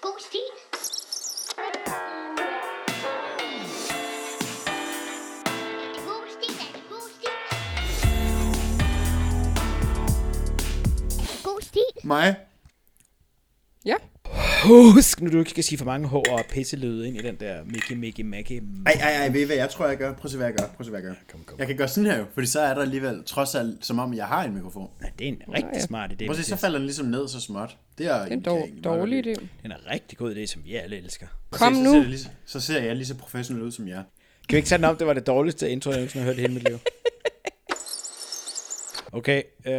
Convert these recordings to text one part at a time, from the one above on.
God stil. God stil det god stil. God stil. Mig? Ja. Husk nu, du ikke skal sige for mange H og pisselyde ind i den der Mickey, Mickey, Maggie. Ej, ej, ej, ved I hvad jeg tror, jeg gør? Prøv at se, hvad jeg gør. Prøv at se, hvad jeg gør. Kom, kom. Jeg kan gøre sådan her jo, fordi så er der alligevel, trods alt, som om jeg har en mikrofon. Ja, det er en rigtig ja. smart idé. Prøv at se, så falder den ligesom ned så småt. Det er, Det er en dår, dårlig idé. Det er en rigtig god idé, som vi alle elsker. Kom se, så nu. Ser lige, så ser jeg lige så professionel ud som jer. Kan vi ikke tage den om, det var det dårligste intro, jeg nogensinde har hørt i hele mit liv? Okay, øh,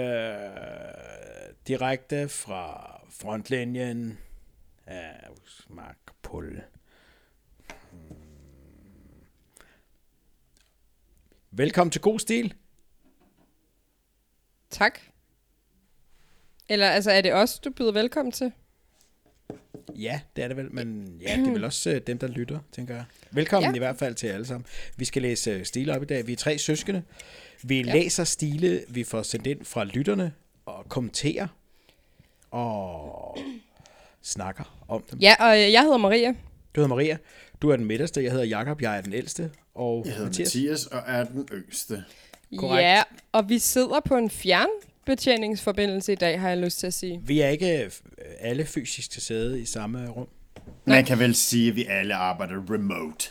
direkte fra frontlinjen af Mark Pull. Hmm. Velkommen til God Stil. Tak. Eller altså, er det os, du byder velkommen til? Ja, det er det vel, men ja, det er vel også øh, dem, der lytter, tænker jeg. Velkommen Ja. i hvert fald til alle sammen. Vi skal læse øh, stile op i dag. Vi er tre søskende. Vi ja. læser stile, vi får sendt ind fra lytterne og kommenterer og snakker om dem. Ja, og øh, jeg hedder Maria. Du hedder Maria, du er den midterste, jeg hedder Jakob, jeg er den ældste, og Jeg hedder Mathias. Mathias og er den yngste. Korrekt. Ja, og vi sidder på en fjernbetjeningsforbindelse i dag, har jeg lyst til at sige. Vi er ikke øh, alle fysisk til stede i samme rum. Man kan vel sige, at vi alle arbejder remote.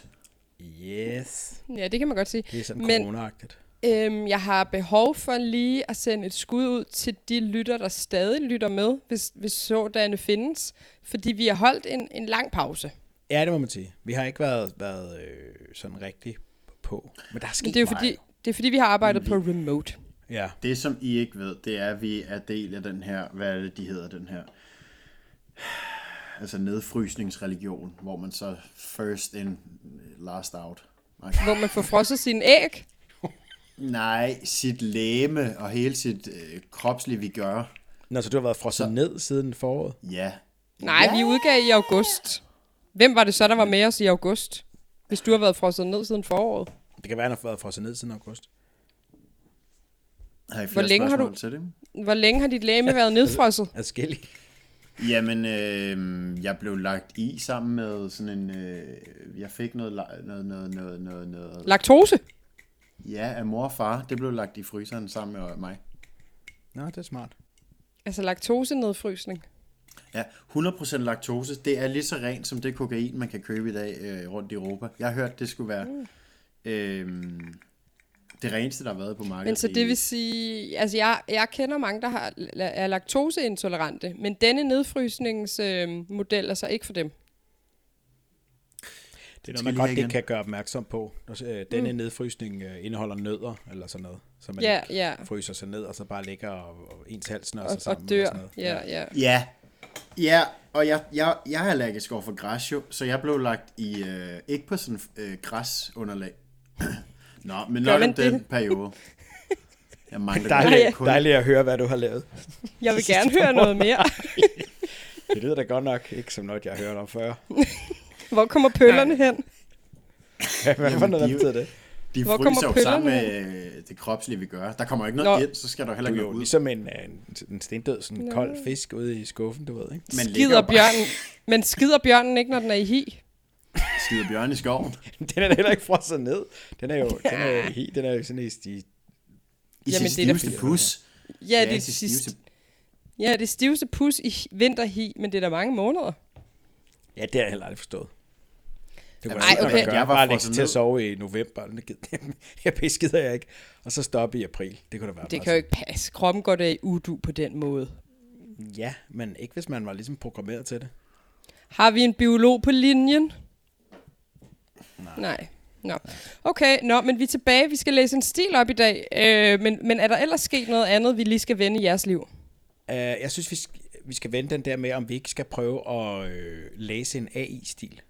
Yes. Ja, det kan man godt sige. Det er sådan Men corona-agtigt. Øhm, jeg har behov for lige at sende et skud ud til de lytter, der stadig lytter med, hvis, hvis sådanne findes. Fordi vi har holdt en, en lang pause. Ja, det må man sige. Vi har ikke været, været øh, sådan rigtig på. Men der er sket Men det er jo fordi, det er fordi, vi har arbejdet på remote. Ja, Det, som I ikke ved, det er, at vi er del af den her, hvad er det, de hedder, den her, altså nedfrysningsreligion, hvor man så first in, last out. Nej, Hvor man får frosset sine æg. Nej, sit læme og hele sit øh, kropslige, vi gør. Nå, så du har været frosset Så- ned siden foråret? Ja. Nej, ja. vi udgav i august. Hvem var det så, der var med os i august? Hvis du har været frosset ned siden foråret. Det kan være, at han har været frosset ned siden august. Har I flere Hvor længe har du- til det? Hvor længe har dit læme været nedfrosset? Adskillig. Jamen, øh, jeg blev lagt i sammen med sådan en... Øh, jeg fik noget, noget, noget, noget, noget, noget... Laktose? Ja, af mor og far. Det blev lagt i fryseren sammen med mig. Nå, det er smart. Altså laktosenedfrysning. Ja, 100% laktose. Det er lige så rent som det kokain, man kan købe i dag øh, rundt i Europa. Jeg har hørt, det skulle være øh, det reneste, der har været på markedet. Men så det vil sige, altså jeg, jeg kender mange, der har, er laktoseintolerante, men denne nedfrysningsmodel øh, model er så ikke for dem. Det er noget, man godt det kan gøre opmærksom på. Øh, Denne mm. nedfrysning øh, indeholder nødder, eller sådan noget. Så man Ja, ikke ja. fryser sig ned, og så bare ligger og, og ens hals snører Og, sig sammen. og dør. sådan noget. Ja, ja. Ja, ja og jeg, jeg, jeg er allergisk over for græs jo, så jeg blev lagt i, øh, ikke på sådan øh, græsunderlag. Nå, men nok om den det? periode. Jeg mangler Dejligt, kun- dejligt at høre, hvad du har lavet. Jeg vil gerne høre noget mere. Det lyder da godt nok ikke som noget, jeg har hørt om før. Hvor kommer pøllerne hen? Hvad for noget, der det? De Hvor kommer fryser jo sammen med øh, det kropslige, vi gør. Der kommer ikke noget Nå. ind, så skal der heller ikke noget ud. ligesom en, øh, en, en stendød, sådan en kold fisk ude i skuffen, du ved, ikke? Men ligger Skider bjørnen, men skider bjørnen ikke, når den er i hi? Skider bjørn i skoven. Den er da heller ikke frosset ned. Den er jo, den er jo, he- den er jo sådan i, i I Jamen, det er da- stiveste pus. Ja, det, i er sit sidste, ja, det stiveste pus i vinterhi, men det er da mange måneder. Ja, det har jeg heller aldrig forstået. Det kunne Ej, jeg okay. Jeg var bare lægge til at sove i november. Jeg beskider jeg ikke. Og så stoppe i april. Det kunne da være Det kan jo ikke passe. Kroppen går da i udu på den måde. Ja, men ikke hvis man var ligesom programmeret til det. Har vi en biolog på linjen? Nej. Nej. Nå. Okay, nå, men vi er tilbage. Vi skal læse en stil op i dag. Øh, men, men er der ellers sket noget andet, vi lige skal vende i jeres liv? Uh, jeg synes, vi skal, vi skal vende den der med, om vi ikke skal prøve at øh, læse en AI-stil.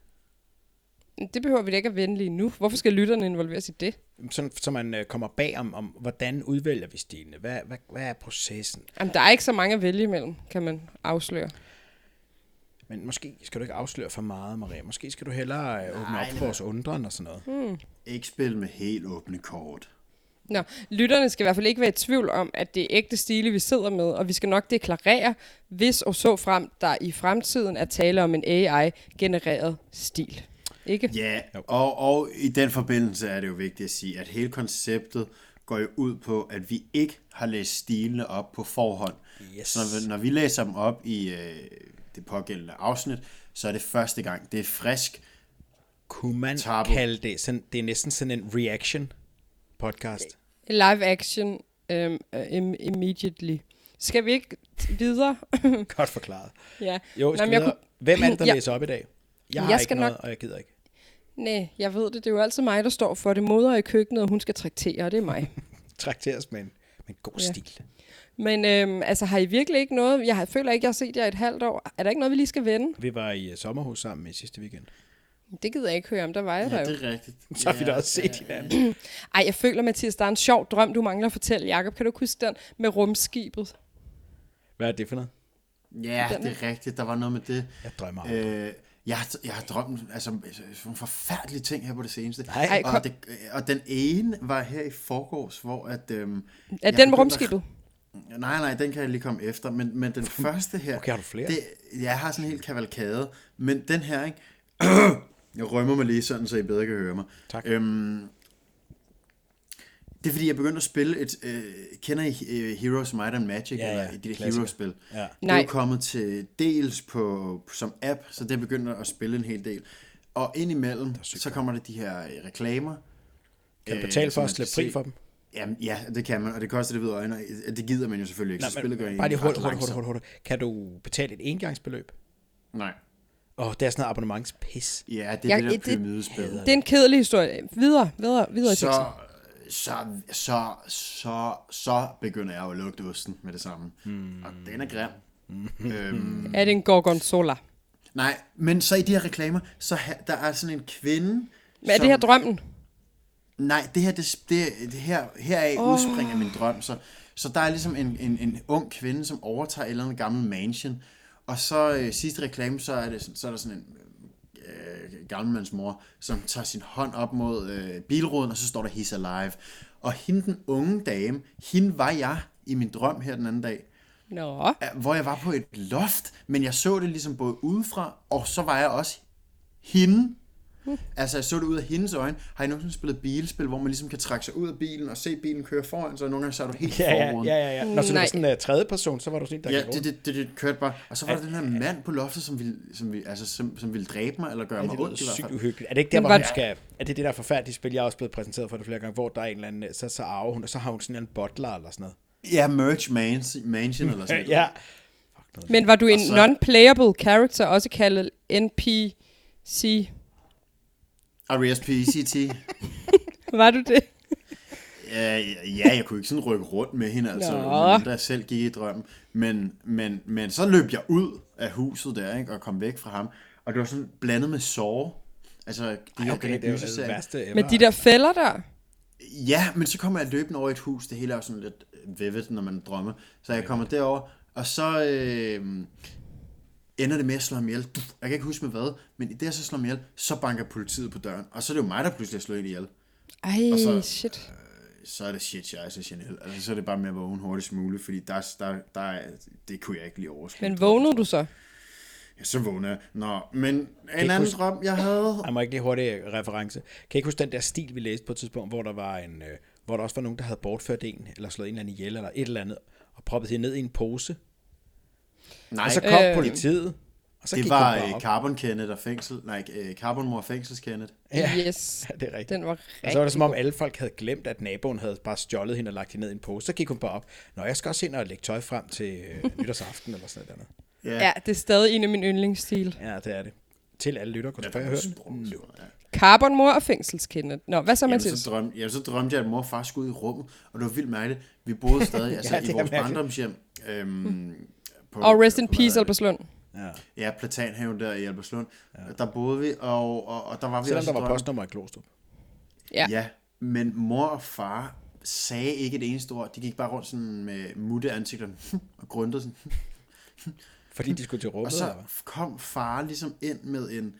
Det behøver vi da ikke at vende lige nu. Hvorfor skal lytterne involveres i det? Sådan, så man øh, kommer bag om, om, hvordan udvælger vi stilene. Hvad, hvad, hvad er processen? Jamen, der er ikke så mange at vælge imellem, kan man afsløre. Men måske skal du ikke afsløre for meget, Maria. Måske skal du hellere øh, åbne Nej, op for nej. vores undren og sådan noget. Ikke spil med helt åbne kort. Nå, lytterne skal i hvert fald ikke være i tvivl om, at det er ægte stile, vi sidder med, og vi skal nok deklarere, hvis og så frem, der i fremtiden er tale om en AI-genereret stil. Ikke? Ja, og, og i den forbindelse er det jo vigtigt at sige, at hele konceptet går jo ud på, at vi ikke har læst stilene op på forhånd. Yes. Så når vi, når vi læser dem op i øh, det pågældende afsnit, så er det første gang. Det er frisk. Kunne man Tabo. kalde det, sådan, det er næsten sådan en reaction podcast. Live action um, im- immediately. Skal vi ikke videre? Godt forklaret. ja. Jo, skal Nå, men jeg kunne- Hvem er det, der Ja. læser op i dag? Jeg har Jeg ikke skal noget, nok- og jeg gider ikke. Nej, jeg ved det. Det er jo altid mig, der står for det. Moder i køkkenet, og hun skal traktere, og det er mig. Trakteres med en, med en god Ja. stil. Men øhm, altså, har I virkelig ikke noget... Jeg føler ikke, jeg har set jer i et halvt år. Er der ikke noget, vi lige skal vende? Vi var i uh, sommerhus sammen i sidste weekend. Det gider jeg ikke høre om. Der var jeg Ja, der jo. det er rigtigt. Så har vi da også set hinanden. Ej, jeg føler, Mathias, der er en sjov drøm, du mangler at fortælle. Jakob, kan du huske den med rumskibet? Hvad er det for noget? Ja, det er rigtigt. Der var noget med det. Jeg drømmer om. Øh, jeg, har- jeg har drømt altså, nogle forfærdelige ting her på det seneste. Nej. Ej, kom. og, det, og den ene var her i forgårs, hvor at... Øhm, Er den med rumskibet? At, nej, nej, den kan jeg lige komme efter. Men, men den første her... Okay, har du flere? Det, jeg har sådan en helt kavalkade. Men den her, ikke? jeg rømmer mig lige sådan, så I bedre kan høre mig. Tak. Øhm, det er fordi, jeg begyndte at spille et... Øh, kender I øh, Heroes Might and Magic? Ja, ja, eller de der. Heroes-spil? Ja. Det er jo kommet til dels på, som app, så det begynder at spille en hel del. Og indimellem, så kommer der de her øh, reklamer. Kan du øh, betale som for at slippe fri for dem? Jamen, ja, det kan man, og det koster det ved øjne. og Det gider man jo selvfølgelig ikke, Nej, så spillet gør bare lige hurtigt, hurtigt, hurtigt, hurtigt. Kan du betale et engangsbeløb? Nej. Åh, det er sådan noget abonnementspis. Ja, det er Jeg- det der det- pyramidespil. Det er en kedelig historie. Videre, videre, videre. Så, så, så, så, så begynder jeg jo at lugte osten med det samme. Hmm. Og den er grim. øhm, Er det en gorgonzola? nej, men så i de her reklamer, så her, der er sådan en kvinde, Men er det her drømmen? Nej, det her, det, det, det her, heraf oh. udspringer min drøm. Så, så der er ligesom en, en, en ung kvinde, som overtager et eller andet gammel mansion. Og så øh, sidste reklame, så er, det, sådan- så er der sådan en øh, gammelmandsmor, som tager sin hånd op mod øh, bilruden, og så står der, he's alive. Og hende, den unge dame, hende var jeg i min drøm her den anden dag, Nå. hvor jeg var på et loft, men jeg så det ligesom både udefra, og så var jeg også hende. Altså, jeg så det ud af hendes øjne. Har I nogensinde spillet bilspil, hvor man ligesom kan trække sig ud af bilen og se bilen køre foran, så nogle gange så er du helt Ja, ja, forruden. ja, ja. ja. Når så det var sådan en uh, tredje person, så var du sådan en, der Ja, gik det, rundt. det, det, det kørte bare. Og så var der den her mand på loftet, som ville, som ville, altså, som, som ville dræbe mig, eller gøre Ja, mig det lyder ondt i hvert sygt fald. uhyggeligt. Er det ikke der, hvor hun det- skal... Er det det der forfærdelige spil, jeg har også blevet præsenteret for det flere gange, hvor der er en eller anden... Så, så arver hun, og så har hun sådan en butler eller sådan noget. Ja, Merge Mansion, mansion eller sådan noget. Ja. Men var du en så- non-playable character, også kaldet NPC? R.E.S.P.C.T. Var du det? Ja, ja, jeg kunne ikke sådan rykke rundt med hende, altså, da jeg selv gik i drømmen. Men, men, men så løb jeg ud af huset der, ikke, og kom væk fra ham. Og det var sådan blandet med sår. Altså, de her Okay, det er det værste ever. Med de der fælder der? Ja, men så kommer jeg løbende over et hus. Det hele er jo sådan lidt vivid, når man drømmer. Så jeg kommer derover, og så øh, ender det med at slå ham ihjel. Du, Jeg kan ikke huske med hvad, men i det, jeg så slår ham ihjel, så banker politiet på døren. Og så er det jo mig, der pludselig slår en ihjel. Ej, Og så- shit. Så er det shit, jeg er så genial. Altså, så er det bare med at vågne hurtigst muligt, fordi der, der, der, er- det kunne jeg ikke lige overskue. Men vågnede du så? Ja, så vågner jeg. Nå, men en anden huske- drøm, jeg havde... Jeg må ikke lige hurtigt reference. Kan I ikke huske den der stil, vi læste på et tidspunkt, hvor der var en, øh, hvor der også var nogen, der havde bortført en, eller slået en eller anden ihjel, eller et eller andet, og proppet hende ned i en pose. Nej, Og så kom Øh. politiet, og så det gik var op. Carbon Kenneth og fængsel... Nej, øh, Carbon Mor fængsels Kenneth. Ja. Yes. Ja, det er rigtigt. Den var Og rigtig så var det som om alle folk havde glemt, at naboen havde bare stjålet hende og lagt hende ned i en pose. Så gik hun bare op. Nå, jeg skal også ind og lægge tøj frem til øh, nytårsaften eller sådan noget. andet. Ja, det er stadig en af min yndlingsstil. Ja, det er det. Til alle lytter, kunne du bare høre den? Ja. Carbonmor og fængselskindet. Nå, hvad så, Jamen, Mathias? så, drømte, jamen, så drømte jeg, at mor og far skulle ud i rummet, og det var vildt mærkeligt. Vi boede stadig altså, Ja, ja, i vores barndomshjem. Øhm, på, Og rest in på- peace, er? Alberslund. Ja. Ja, Platanhaven der i Alberslund. Ja. Der boede vi, og, og, og der var vi Selvom også der var postnummer i Klostrup. Ja. Ja, men mor og far sagde ikke et eneste ord. De gik bare rundt sådan med mutte ansigter og grundede sådan. Fordi de skulle til rummet, Og så kom far ligesom ind med en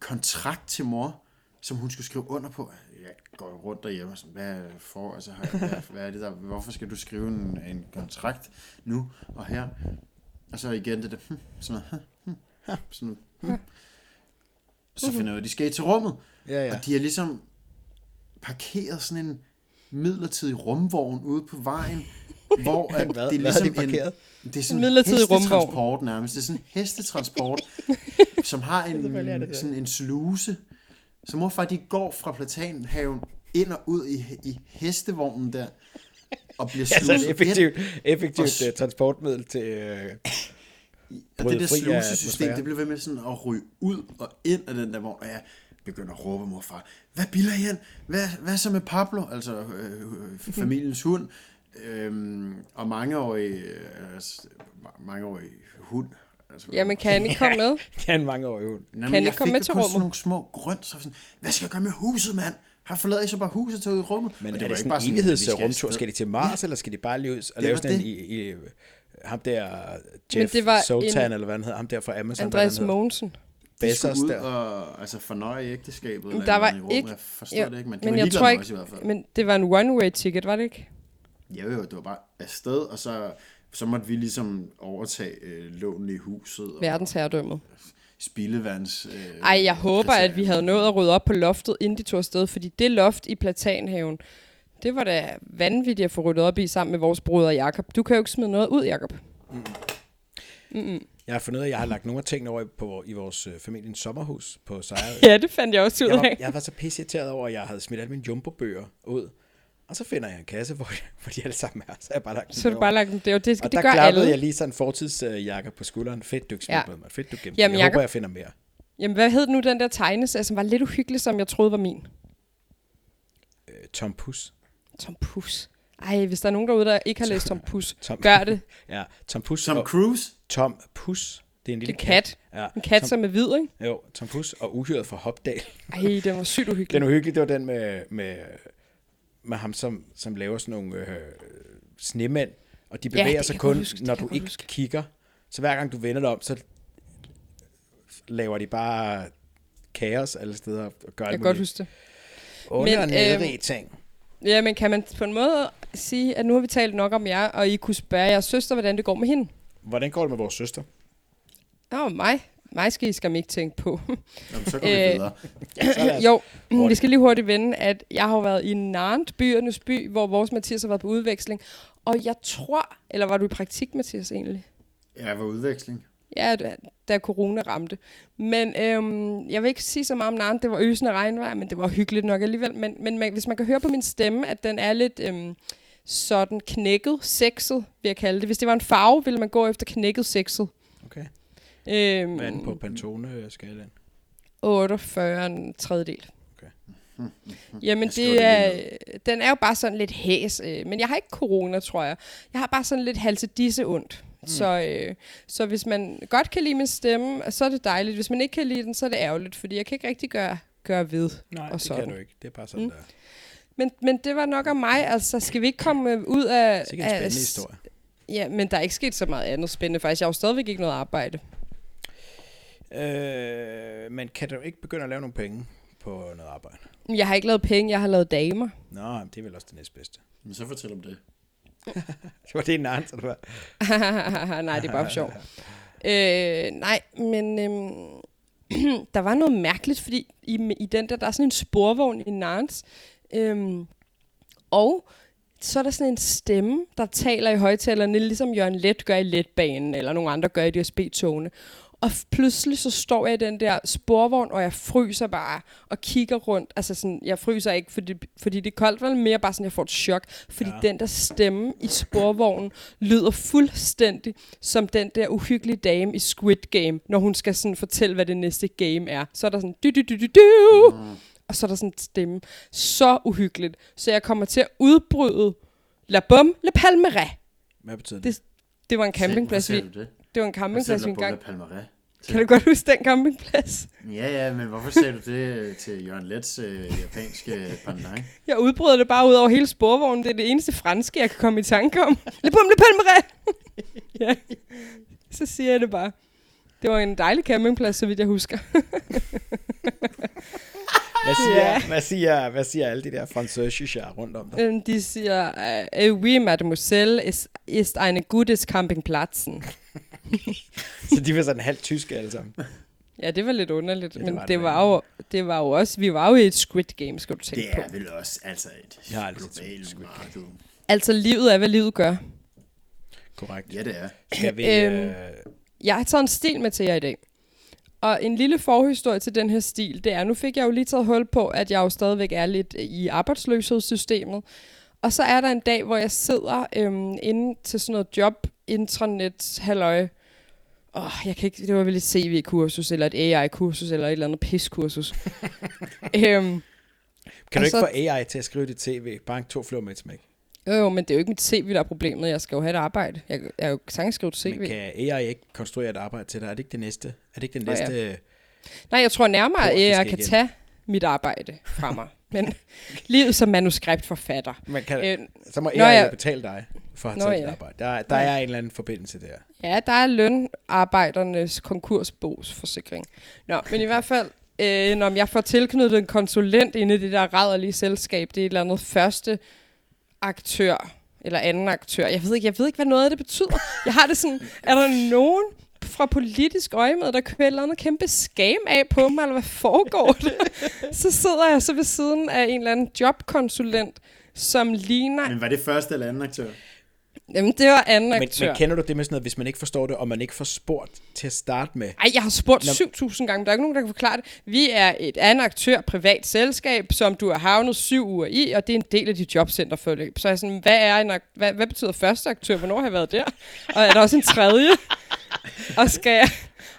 kontrakt til mor, som hun skulle skrive under på. Jeg går rundt derhjemme og sådan, hvad for, altså, hvad, hvad er det der, hvorfor skal du skrive en, en kontrakt nu og her? Og så igen det der, hm, sådan noget, hm, hm, sådan noget, hm. Så finder jeg at de skal til rummet, Ja, ja. og de er ligesom parkeret sådan en midlertidig rumvogn ude på vejen, hvor at Hvad- det er hvad har de ligesom parkeret? en, det er sådan en Midlertidig rumvogn. hestetransport nærmest. Det er sådan en hestetransport, som har er det en, det. sådan en sluse. Så hvorfor de går fra platanhaven ind og ud i, i hestevognen der, og bliver sluset Altså et effektivt, ind. effektivt Og uh, transportmiddel til... Uh, Og det der slusesystem, det blev ved med sådan at ryge ud og ind af den der vogn, og jeg begynder at råbe morfar, hvad bilder I? Hvad, hvad så med Pablo? Altså øh, øh, familiens hund. Øhm, og mangeårig, øh, ma- mangeårig hund. Altså, Jamen, kan han ikke komme med? kan en mange år i hund. Kan men I jeg komme fik med til kun rummet? sådan nogle små grønt, så sådan, hvad skal jeg gøre med huset, mand? Har forladet I så bare huset til ud i rummet? Men Og er var det ikke sådan en vi skal de til Mars, eller skal de bare lige ud og Det lave sådan en det. i, i, ham der Jeff det var Sultan, en- eller hvad han hedder, ham der fra Amazon. Andreas han. Mogensen. De skulle Bezos ud der. og altså, fornøje ægteskabet. eller Der var ikke... Jeg forstår Jo, det ikke, men de men var jeg tror ikke, os i hvert fald. men det var en one-way ticket, var det ikke? Jo, jo, det var bare afsted, og så, så måtte vi ligesom overtage øh, lånen i huset. Og Verdensherredømmet. Spildevands... Øh, Ej, jeg håber, kriterier. at vi havde nået at rydde op på loftet, inden de tog afsted, fordi det loft i Platanhaven, det var da vanvittigt at få ryddet op i sammen med vores broder Jakob. Du kan jo ikke smide noget ud, Jakob. Jeg har fundet ud af, at jeg har lagt nogle af tingene over i- på, i vores øh, familiens sommerhus på Sejre. Ja, det fandt jeg også ud Jeg var, af. jeg var så pisse irriteret over, at jeg havde smidt alle mine jumbo-bøger ud. Og så finder jeg en kasse, hvor, hvor de alle sammen er. Så har jeg bare lagt dem Så er det derover. bare lagt dem. Det, Og det der gør klappede alle. jeg lige sådan en fortidsjakke på skulderen. Fedt, du Ja. mig. Fedt, du gemte Jamen, Jeg Jacob- håber, jeg finder mere. Jamen, hvad hed nu den der tegneserie, som var lidt uhyggelig, som jeg troede var min? Øh, Tom Puss. Tom Puss. Ej, hvis der er nogen derude, der ikke har læst Tom Puss, Tom, gør det. Ja, Tom Puss. Tom og, Cruise? Tom Puss. Det er en Det lille er kat. Ja, En kat, Tom, som er hvid, ikke? Jo, Tom Puss og uhyret fra Hopdal. Ej, den var sygt uhyggelig. Den uhyggelige, det var den med, med, med ham, som, som laver sådan nogle øh, snemænd, og de Ja, bevæger det sig kun, huske, når du ikke huske. kigger. Så hver gang du vender dig om, så laver de bare kaos alle steder og gør Jeg kan godt huske det. Under- og Men, øhm, ting. Ja, men kan man på en måde sige, at nu har vi talt nok om jer, og I kunne spørge jeres søster, hvordan det går med hende? Hvordan går det med vores søster? Åh, mig. Mig skal I skam ikke tænke på. Jamen, så går vi Øh, videre. Ja, jo, vi Hurtigt. skal lige hurtigt vende, at jeg har været i Nantes, byernes by, hvor vores Mathias har været på udveksling. Og jeg tror, eller var du i praktik, Mathias, egentlig? Jeg var udveksling. Ja, da, da corona ramte. Men øhm, jeg vil ikke sige så meget om Nantes. Det var øsende regnvejr, men det var hyggeligt nok alligevel. Men, men man, hvis man kan høre på min stemme, at den er lidt øhm, sådan knækket, sexet, vil jeg kalde det. Hvis det var en farve, ville man gå efter knækket, sexet. Okay. Øhm, Hvad er den på Pantone-skalaen? 48 en tredjedel. Okay. Jamen, det det er, lige den er jo bare sådan lidt hæs, øh, men jeg har ikke corona, tror jeg. Jeg har bare sådan lidt halse disse ondt. Mm. Så, øh, så hvis man godt kan lide min stemme, så er det dejligt. Hvis man ikke kan lide den, så er det ærgerligt, fordi jeg kan ikke rigtig gøre, gøre ved. Nej, og det sådan. kan du ikke. Det er bare sådan, mm. der. Men, men det var nok om mig. Altså, skal vi ikke komme øh, ud af... Sikkert en af- spændende historie. Ja, men der er ikke sket så meget andet spændende, faktisk. Jeg har jo stadigvæk ikke noget arbejde. Øh, men kan du ikke begynde at lave nogle penge på noget arbejde? Jeg har ikke lavet penge, jeg har lavet damer. Nå, det er vel også det næstbedste. Men så fortæl om det. Det var det en anden, så det var. nej, det er bare for sjov. Øh, nej, men øhm, der var noget mærkeligt, fordi i, i den der, der er sådan en sporvogn i Nantes, øhm, og så er der sådan en stemme, der taler i højtalerne, ligesom Jørgen Let gør i Letbanen, eller nogle andre gør i DSB-togene. Og pludselig så står jeg i den der sporvogn, og jeg fryser bare og kigger rundt. Altså sådan, jeg fryser ikke, fordi, fordi det er koldt, vel mere bare sådan, jeg får et chok. Fordi Ja. den der stemme i sporvognen lyder fuldstændig som den der uhyggelige dame i Squid Game, når hun skal sådan fortælle, hvad det næste game er. Så er der sådan, du du du du du og så er der sådan en stemme. Så uhyggeligt. Så jeg kommer til at udbryde La Bum Le Palmeret. Hvad betyder det? Det, det var en campingplads, vi, sagde du det? Det var en campingplads, vi engang. La Palmeret? Kan du godt huske den campingplads? Ja, ja, men hvorfor sagde du det til Jørgen Lets øh, japanske pandang? Jeg udbryder det bare ud over hele sporvognen. Det er det eneste franske, jeg kan komme i tanke om. Le Bum Le Palmeret! ja, så siger jeg det bare. Det var en dejlig campingplads, så vidt jeg husker. Hvad siger, hvad siger, hvad siger alle de der französischer rundt om dig? Øhm, De siger, øh, oui, mademoiselle, ist, ist eine gutes Campingplatzen. Så de var sådan halvt tyske alle sammen. Ja, det var lidt underligt, Ja, det men var det, det det, var jo, det var jo også, vi var jo i et Squid Game, skal du tænke Det på. er vel også altså et Jeg har set globalt Squid Game. Altså, livet er, hvad livet gør. Korrekt. Ja, det er. Skal vi... Øhm, Øh, Jeg har taget en stil med til jer i dag. Og en lille forhistorie til den her stil, det er, nu fik jeg jo lige taget hul på, at jeg jo stadigvæk er lidt i arbejdsløshedssystemet. Og så er der en dag, hvor jeg sidder øhm, inde til sådan noget job, intranet, halløj. Åh, jeg kan ikke, det var vel et CV-kursus, eller et AI-kursus, eller et eller andet PIS-kursus. øhm, kan du ikke så- få AI til at skrive dit tv? Bare to flyver med et smæk. jo, jo, men det er jo ikke mit CV, der er problemet. Jeg skal jo have et arbejde. Jeg, jeg er jo sagtens skrive et CV. Men kan AI ikke konstruere et arbejde til dig? Er det ikke det næste? Er det ikke den Nå ja. næste... Nej, jeg tror nærmere, at jeg skal kan igen. tage mit arbejde fra mig. Men livet som manuskriptforfatter. Man kan, Øh, så må ja. jo betale dig for at tage ja. arbejde. Der, der er en eller anden forbindelse der. Ja, der er lønarbejdernes konkursbogsforsikring. Nå, men i hvert fald, øh, når jeg får tilknyttet en konsulent inde i det der rædderlige selskab, det er et eller andet første aktør, eller anden aktør. Jeg ved ikke, jeg ved ikke hvad noget af det betyder. Jeg har det sådan, er der nogen fra politisk øje med, der kører et eller andet kæmpe skam af på mig, eller hvad foregår det? så sidder jeg så ved siden af en eller anden jobkonsulent, som ligner... Men var det første eller anden aktør? Jamen, det var anden Men, aktør. men kender du det med sådan noget, hvis man ikke forstår det, og man ikke får spurgt til at starte med? Ej, jeg har spurgt Nå. 7.000 gange, men der er ikke nogen, der kan forklare det. Vi er et andet aktør, privat selskab, som du har havnet syv uger i, og det er en del af dit jobcenterforløb. Så er jeg sådan, hvad, er en, hvad, hvad betyder første aktør? Hvornår har jeg været der? Og er der også en tredje? og skal jeg,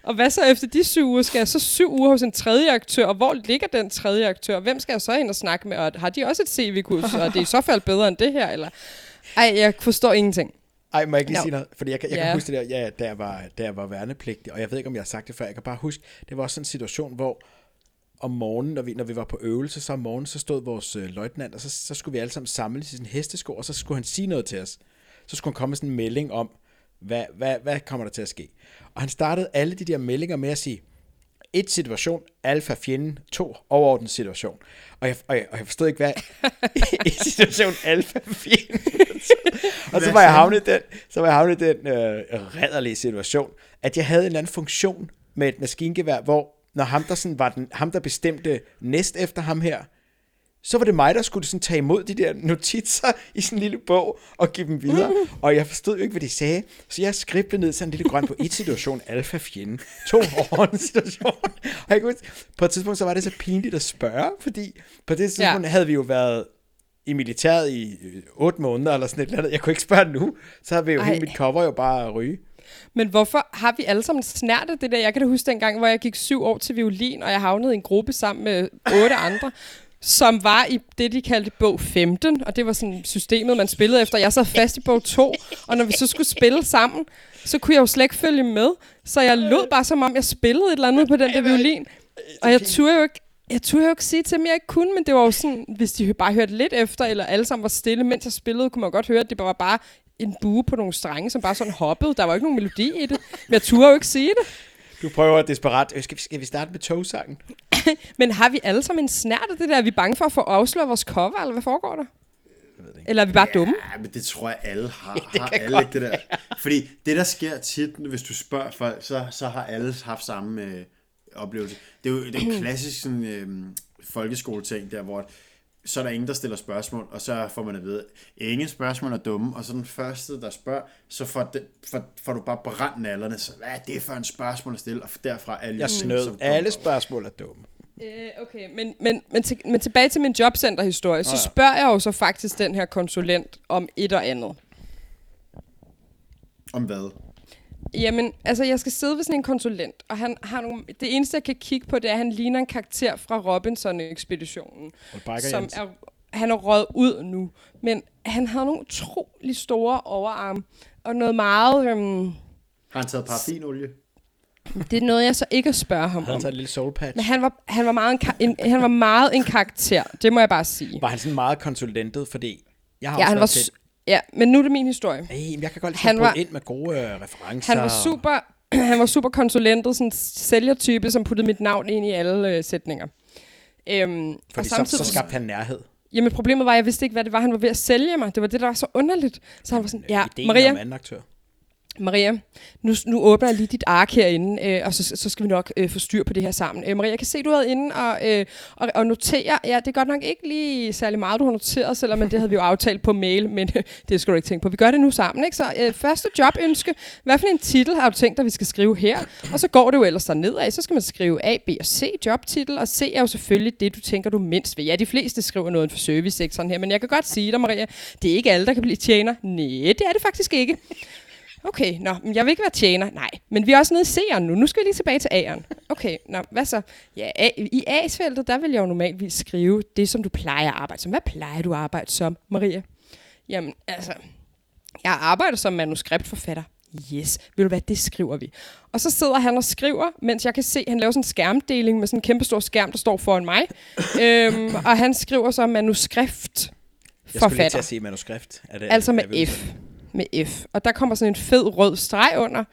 og hvad så efter de syv uger? Skal jeg så syv uger hos en tredje aktør? Og hvor ligger den tredje aktør? Hvem skal jeg så ind og snakke med? Og har de også et CV-kurs? Og er det i så fald bedre end det her? Eller? Ej, jeg forstår ingenting. Ej, må jeg ikke lige Nå. sige noget? Fordi jeg, jeg Ja. kan huske det der, ja, da jeg, var, da jeg var værnepligtig, og jeg ved ikke, om jeg har sagt det før, jeg kan bare huske, det var også sådan en situation, hvor om morgenen, når vi, når vi var på øvelse, så om morgenen, så stod vores øh, løjtnant, og så, så skulle vi alle sammen samles i sin hestesko, og så skulle han sige noget til os. Så skulle han komme med sådan en melding om, hvad, hvad, hvad kommer der til at ske? Og han startede alle de der meldinger med at sige, et situation, alfa fjenden, to overordnet situation. Og jeg, og jeg, og jeg forstod ikke, hvad et situation, alfa fjenden. og så var jeg havnet den, så var jeg havnet den øh, redderlige situation, at jeg havde en eller anden funktion med et maskingevær, hvor når ham der, sådan var den, ham, der bestemte næst efter ham her, så var det mig, der skulle sådan tage imod de der notitser i sådan en lille bog og give dem videre. Og jeg forstod jo ikke, hvad de sagde. Så jeg skriblede ned sådan en lille grøn på et situation, alfa fjende, to overordnede situation. Og jeg kunne, på et tidspunkt, så var det så pinligt at spørge, fordi på det tidspunkt ja. havde vi jo været i militæret i øh, otte måneder eller sådan et eller andet. Jeg kunne ikke spørge nu. Så havde vi jo Ej. helt mit cover jo bare at ryge. Men hvorfor har vi alle sammen snært af det der? Jeg kan da huske dengang, hvor jeg gik syv år til violin, og jeg havnede i en gruppe sammen med otte andre, som var i det, de kaldte bog 15, og det var sådan systemet, man spillede efter. Jeg sad fast i bog 2, og når vi så skulle spille sammen, så kunne jeg jo slet ikke følge med. Så jeg lød bare som om, jeg spillede et eller andet på den der violin. Og jeg turde jo ikke, jeg turde jo ikke sige til dem, jeg ikke kunne, men det var jo sådan, hvis de bare hørte lidt efter, eller alle sammen var stille, mens jeg spillede, kunne man godt høre, at det var bare en bue på nogle strenge, som bare sådan hoppede. Der var ikke nogen melodi i det. Men jeg turde jo ikke sige det. Du prøver desperat. Øh, Skal vi, skal vi starte med togsangen? Men har vi alle sammen en snært af det der? Er vi bange for at få afsløret vores cover, eller hvad foregår der? Eller er vi bare dumme? Ja, men det tror jeg, alle har. har alle ikke det der. Fordi det, der sker tit, hvis du spørger folk, så, så har alle haft samme øh, oplevelse. Det er jo det er en klassisk sådan, øh, folkeskoleting, der hvor så er der ingen, der stiller spørgsmål, og så får man at vide, ingen spørgsmål er dumme, og så den første, der spørger, så får, det, får, får du bare brændt nallerne, så hvad er det for en spørgsmål at stille, og derfra alle Jeg snød. som Alle spørgsmål er dumme. Øh, okay, men, men, men, til, men tilbage til min jobcenterhistorie, så ja. spørger jeg jo så faktisk den her konsulent om et og andet. Om hvad? Jamen, altså jeg skal sidde ved sådan en konsulent, og han har nogle, det eneste, jeg kan kigge på, det er, at han ligner en karakter fra Robinson-ekspeditionen. Som er, han er røget ud nu. Men han havde nogle utrolig store overarme, og noget meget... Øhm, Har han taget paraffinolie? det er noget, jeg så ikke spørger ham Havde han om. taget en lille soul patch? Men han var, han, var meget en, en, han var meget en karakter, det må jeg bare sige. Var han sådan meget konsulentet, fordi jeg har Ja, også han var, til... ja, men nu er det min historie. Ej, men jeg kan godt lide Han var- ind med gode øh, referencer. Han var super, han var super konsulentet, sådan sælgertype, som puttede mit navn ind i alle øh, sætninger. Øhm, Fordi så, så skabte han nærhed. Jamen problemet var, at jeg vidste ikke, hvad det var, han var ved at sælge mig. Det var det, der var så underligt. Så han var sådan, ja, Ideen Maria, om anden aktør. Maria, nu, nu åbner jeg lige dit ark herinde, øh, og så, så skal vi nok øh, få styr på det her sammen. Øh, Maria, jeg kan se, du har været inde og, øh, og, og notere. Ja, det er godt nok ikke lige særlig meget, du har noteret, selvom det havde vi jo aftalt på mail, men øh, det skal du ikke tænke på. Vi gør det nu sammen, ikke? Så øh, første jobønske. Hvad for en titel har du tænkt dig, vi skal skrive her? Og så går det jo ellers nedad. Så skal man skrive A, B og C jobtitel, og C er jo selvfølgelig det, du tænker, du mindst ved. Ja, de fleste skriver noget for servicesektoren her, men jeg kan godt sige dig, Maria, det er ikke alle, der kan blive tjener. Nej, det er det faktisk ikke. Okay, nå, men jeg vil ikke være tjener. Nej, men vi er også nede i C'eren nu. Nu skal vi lige tilbage til A'eren. Okay, nå, hvad så? Ja, A, i A-feltet, der vil jeg jo normalvis skrive det, som du plejer at arbejde som. Hvad plejer du at arbejde som, Maria? Jamen, altså, jeg arbejder som manuskriptforfatter. Yes, ved du hvad, det skriver vi. Og så sidder han og skriver, mens jeg kan se, han laver sådan en skærmdeling med sådan en kæmpe stor skærm, der står foran mig. øhm, og han skriver så manuskript Jeg skulle lige til at sige manuskript. Er det, Altså er med det- F. Med F. Og der kommer sådan en fed rød streg under.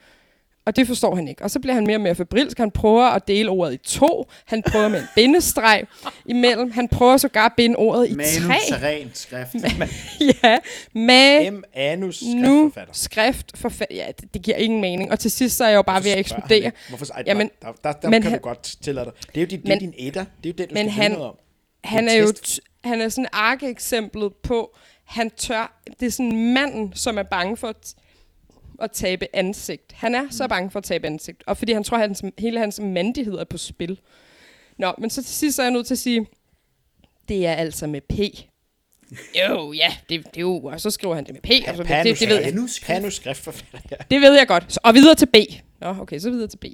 Og det forstår han ikke. Og så bliver han mere og mere febrilsk. Han prøver at dele ordet i to. Han prøver med en bindestreg imellem. Han prøver sågar at binde ordet i Manu tre. Seren skrift. ja, med M. Anus nu skrift for Ja, det, det giver ingen mening. Og til sidst så er jeg jo bare ved at eksplodere. Hvorfor? Ej, Jamen, der, der, der men kan han- du godt tillade dig. Det er jo din, det er Men- din etter. Det er jo det, du men han- om. Han er jo t- han er sådan arkeeksemplet på, han tør, det er sådan manden, som er bange for at, at tabe ansigt. Han er Mm. så bange for at tabe ansigt, og fordi han tror, at hans, hele hans mandighed er på spil. Nå, men så til sidst så er jeg nødt til at sige, det er altså med P. Jo, ja, det, det er jo, og så skriver han det med P. Og så, det, det, det, ved jeg. Manuskript. Panuskriptforfatter, ja. Det ved jeg godt. Så, og videre til B. Nå, okay, så videre til B.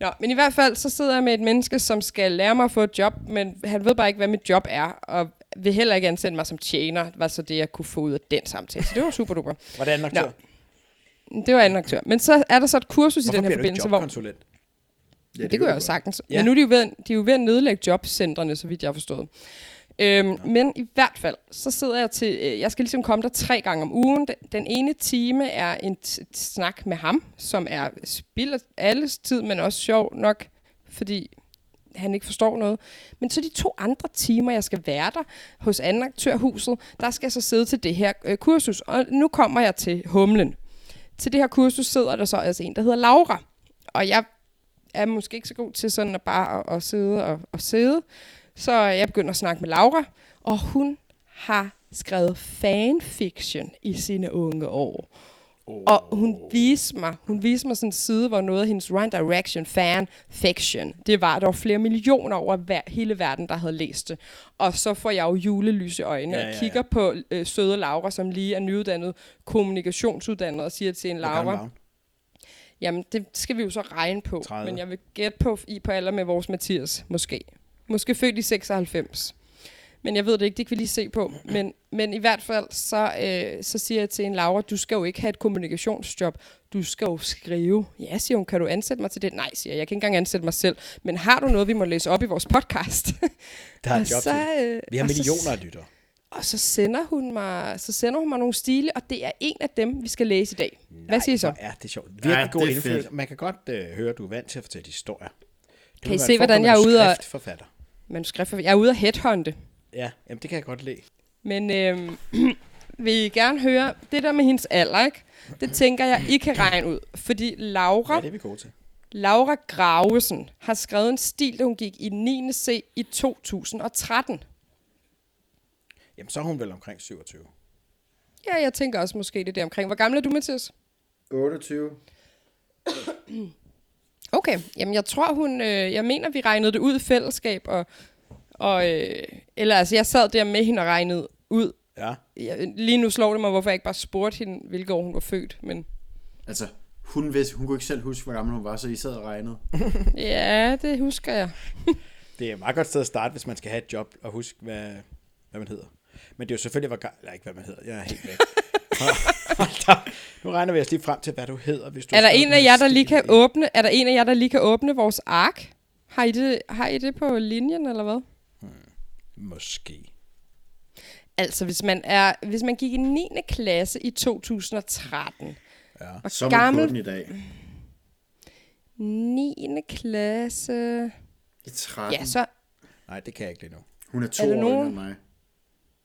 Nå, men i hvert fald, så sidder jeg med et menneske, som skal lære mig at få et job, men han ved bare ikke, hvad mit job er, og vil heller ikke ansætte mig som tjener, var så det, jeg kunne få ud af den samtale. Så det var super duper. Hvordan aktør? Nå. Det var anden aktør. Men så er der så et kursus i Hvorfor den her forbindelse, hvor... Ja, Det, det kunne jeg jo sagtens. Ja. Ja. Men nu er de jo ved, de er jo ved at nedlægge jobcentrene, så vidt jeg har forstået. Øhm, men i hvert fald, så sidder jeg til, øh, jeg skal ligesom komme der tre gange om ugen. Den, den ene time er en snak med ham, som er spild af alles tid, men også sjov nok, fordi han ikke forstår noget. Men så de to andre timer, jeg skal være der hos anden aktørhuset, der skal jeg så sidde til det her øh, kursus. Og nu kommer jeg til humlen. Til det her kursus sidder der så altså en, der hedder Laura. Og jeg er måske ikke så god til sådan at bare at, at sidde og, og sidde. Så jeg begynder at snakke med Laura, og hun har skrevet fanfiction i sine unge år. Oh. Og hun viste mig, hun viste mig sådan en side, hvor noget af hendes Run Direction fanfiction, det var, der var flere millioner over hver, hele verden, der havde læst det. Og så får jeg jo julelys i øjnene Ja, ja, ja, og kigger på øh, søde Laura, som lige er nyuddannet kommunikationsuddannet, og siger til en Laura? Jamen, det skal vi jo så regne på. 30. Men jeg vil gætte på i på alder med vores Mathias, måske. Måske født i 96. Men jeg ved det ikke, det kan vi lige se på. Men, men i hvert fald, så, øh, så siger jeg til en Laura, du skal jo ikke have et kommunikationsjob. Du skal jo skrive. Ja, siger hun, kan du ansætte mig til det? Nej, siger jeg, jeg kan ikke engang ansætte mig selv. Men har du noget, vi må læse op i vores podcast? Der er et job så, øh, Vi har så- millioner af lyttere. Og så sender hun mig, så sender hun mig nogle stile, og det er en af dem, vi skal læse i dag. Hvad siger I så? er det sjovt. Virkelig Ja, god det er indflydelse. fedt. Man kan godt øh, høre, at du er vant til at fortælle historier. Du Kan I se, hvordan jeg er ude og- manuskriptforfatter. Manuskript. Jeg er ude at headhunte. Ja, jamen det kan jeg godt lide. Men øhm, vil I gerne høre, det der med hendes alder, ikke? det tænker jeg, I kan regne ud. Fordi Laura, Ja, det er vi gode til. Laura Gravesen har skrevet en stil, da hun gik i 9. C i 2013. Jamen, så er hun vel omkring 27. Ja, jeg tænker også måske det der omkring. Hvor gammel er du, Mathias? 28. Okay, jamen jeg tror hun, øh, jeg mener vi regnede det ud i fællesskab, og, og øh, eller altså jeg sad der med hende og regnede ud. Ja. Jeg, lige nu slår det mig, hvorfor jeg ikke bare spurgte hende, hvilket år hun var født, men Altså, hun, vidste, hun kunne ikke selv huske, hvor gammel hun var, så I sad og regnede. ja, det husker jeg. Det er et meget godt sted at starte, hvis man skal have et job og huske, hvad, hvad man hedder. Men det er jo selvfølgelig, hvor eller ikke hvad man hedder. Jeg er helt væk. Nu regner vi os lige frem til, hvad du hedder. Hvis du Er der en af jer, der lige kan åbne, er der en af jer, der lige kan åbne vores ark? Har I det, har I det på linjen, eller hvad? Måske. Altså, hvis man, er, hvis man gik i 9. klasse i 2013, Ja. og Så gammel den i dag. 9. klasse... I 13. Ja, så... Nej, det kan jeg ikke lige nu. Hun er to Er år nogen- yngre end mig.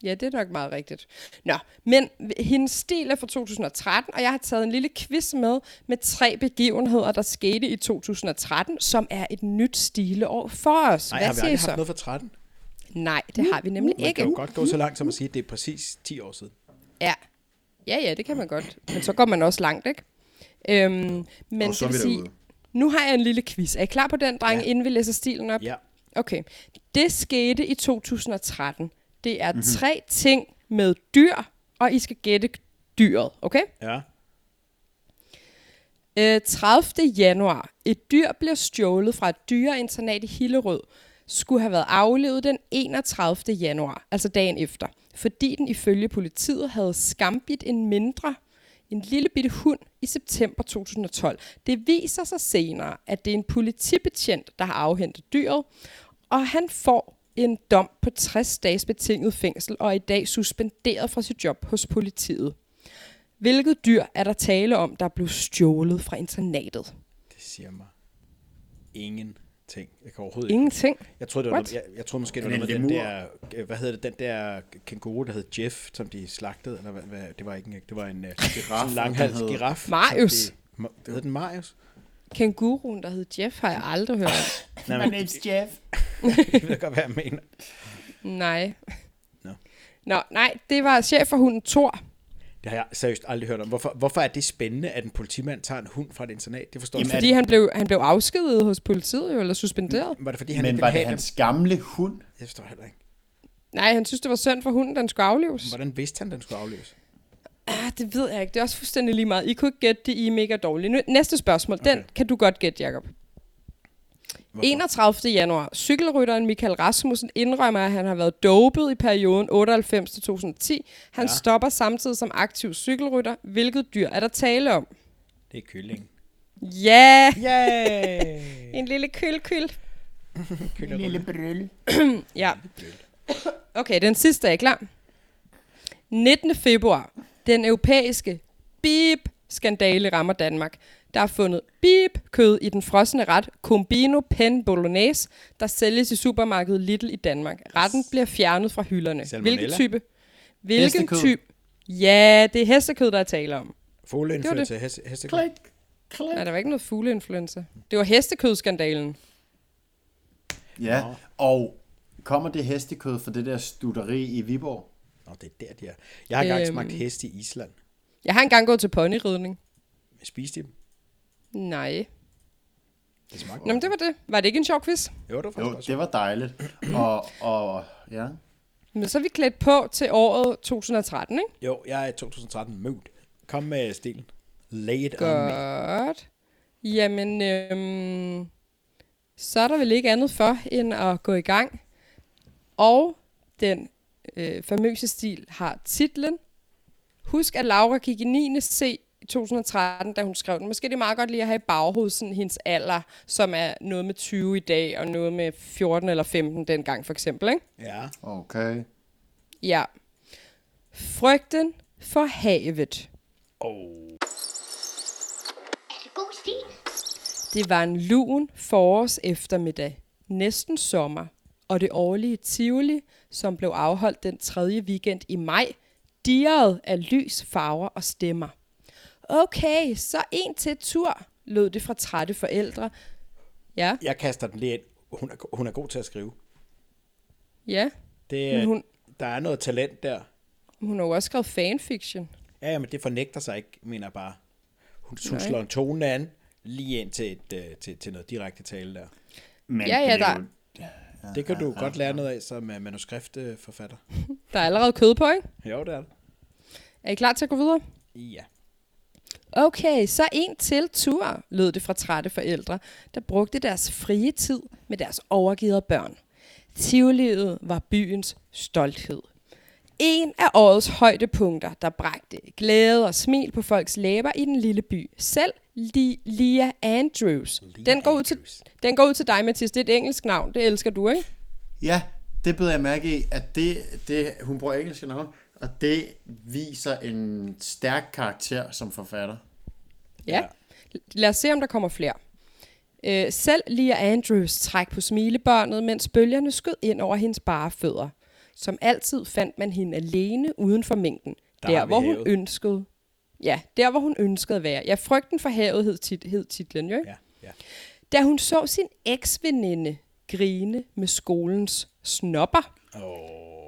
Ja, det er nok meget rigtigt. Nå, men hendes stil er fra 2013, og jeg har taget en lille quiz med med tre begivenheder, der skete i 2013, som er et nyt stileår for os. Nej, Hvad har vi aldrig haft noget for 13? Nej, det har vi nemlig Man ikke. kan jo godt gå så langt som at sige, at det er præcis 10 år siden. Ja. ja, ja, det kan man godt. Men så går man også langt, ikke? Øhm, men Og så det vi vil sige, nu har jeg en lille quiz. Er I klar på den, dreng, Ja. inden vi læser stilen op? Ja. Okay. Det skete i 2013. Det er Mhm. mm-hmm. tre ting med dyr, og I skal gætte dyret, okay? Ja. Øh, 30. januar. Et dyr bliver stjålet fra et dyreinternat i Hillerød. Skulle have været aflevet den 31. januar, altså dagen efter. Fordi den ifølge politiet havde skambit en mindre, en lille bitte hund i september 2012. Det viser sig senere, at det er en politibetjent, der har afhentet dyret, og han får en dom på 60 dages betinget fængsel og er i dag suspenderet fra sit job hos politiet. Hvilket dyr er der tale om, der blev stjålet fra internatet? Det siger mig ingen ingenting. Jeg kan overhovedet ikke. Ingenting. Jeg troede, det var noget, jeg, jeg troede måske, det Er var det noget med den der, øh, hvad hedder det, den der kænguru, der hed Jeff, som de slagtede, eller hvad, hvad det var ikke en, det var en uh, Giraf, en langhals giraf. Marius. som De, Ma- hed den Marius? Kænguruen, der hed Jeff, har jeg aldrig hørt. Nej, men, name's Jeff. jeg ved godt, hvad jeg mener. Nej. Nå. Nå, nej, det var chef for hunden Thor. Det har jeg seriøst aldrig hørt om. Hvorfor, hvorfor er det spændende, at en politimand tager en hund fra et internat? Det forstår Jamen, jeg Fordi han blev, han blev afskediget hos politiet, jo, eller suspenderet. Var det fordi, han Men ikke var det hans gamle hund? Jeg forstår heller ikke. Nej, han synes, det var synd for hunden, den skulle aflives. Hvordan vidste han, den skulle afløses? Ah, det ved jeg ikke. Det er også fuldstændig lige meget. I kunne ikke gætte det, I er mega dårlige. Nu, næste spørgsmål, okay. den kan du godt gætte, Jacob. Hvorfor? 31. januar. Cykelrytteren Michael Rasmussen indrømmer, at han har været dopet i perioden 98 til 2010. Han Ja. stopper samtidig som aktiv cykelrytter. Hvilket dyr er der tale om? Det er kylling. Ja, Yay! en lille kølkyl. Lille brølle. Ja. Okay, den sidste er klar. 19. februar. Den europæiske beep-skandale rammer Danmark. Der er fundet beep-kød i den frosne ret Combino Pen Bolognese, der sælges i supermarkedet Lidl i Danmark. Retten bliver fjernet fra hylderne. Salmonella? Hvilken type? Hvilken Hestekød. type? Ja, det er hestekød, der er tale om. Fugleinfluenza, heste, hestekød. Klik, klik. Nej, der var ikke noget fugleinfluenza. Det var hestekødskandalen. Ja, Nå. og kommer det hestekød fra det der studeri i Viborg? Nå, det er der, de er. Jeg har engang Øhm. smagt hest i Island. Jeg har engang gået til ponyridning. Spiste de dem? Nej. Det smagte Nå, men det var det. Var det ikke en sjov quiz? Jo, det var faktisk Jo, også. det var dejligt. Og, og ja. Men så er vi klædt på til året 2013, ikke? Jo, jeg er i 2013 mood. Kom med stilen. Lay it on me. Godt. Jamen, øhm, så er der vel ikke andet for, end at gå i gang. Og den øh, famøse stil har titlen. Husk, at Laura gik i 9. C 2013, da hun skrev den. Måske er det meget godt lige at have i baghovedet sådan hendes alder, som er noget med 20 i dag, og noget med 14 eller 15 dengang for eksempel, ikke? Ja. Okay. Ja. Frygten for havet. Er det god stil? Det var en lun forårs eftermiddag, næsten sommer, og det årlige Tivoli, som blev afholdt den tredje weekend i maj, dirrede af lys, farver og stemmer. Okay, så en til tur, lød det fra trætte forældre. Ja, Jeg kaster den lige ind. Hun er, hun er god til at skrive. ja. Det, Men er, hun, Der er noget talent der. hun har jo også skrevet fanfiction. Ja, ja, men det fornægter sig ikke, mener jeg bare. Hun, hun slår en tone an lige ind til, et, øh, til, til noget direkte tale der. Men Ja, ja, det er der- jo- Det kan du godt lære noget af som uh, manuskriptforfatter. Der er allerede kød på, ikke? Jo, det er det. Er I klar til at gå videre? Ja. Okay, så en til tur, lød det fra trætte forældre, der brugte deres frie tid med deres overgivet børn. Tivoliet var byens stolthed. En af årets højdepunkter, der bragte glæde og smil på folks læber i den lille by. Selv Li- Lia Andrews. Den går, ud til, Andrews. den går ud til dig, Mathis. Det er et engelsk navn. Det elsker du, ikke? Ja, det beder jeg mærke i, at det, det, hun bruger engelske navn, og det viser en stærk karakter som forfatter. Ja. Lad os se, om der kommer flere. Øh, selv Lia Andrews træk på smilebåndet, mens bølgerne skød ind over hendes bare fødder. Som altid fandt man hende alene uden for mængden. Der Der, hvor hun havet. ønskede... Ja, der hvor hun ønskede at være. Ja, frygten for havet hed, tit, hed titlen jo, ikke? Ja, ja. Da hun så sin eksveninde grine med skolens snopper.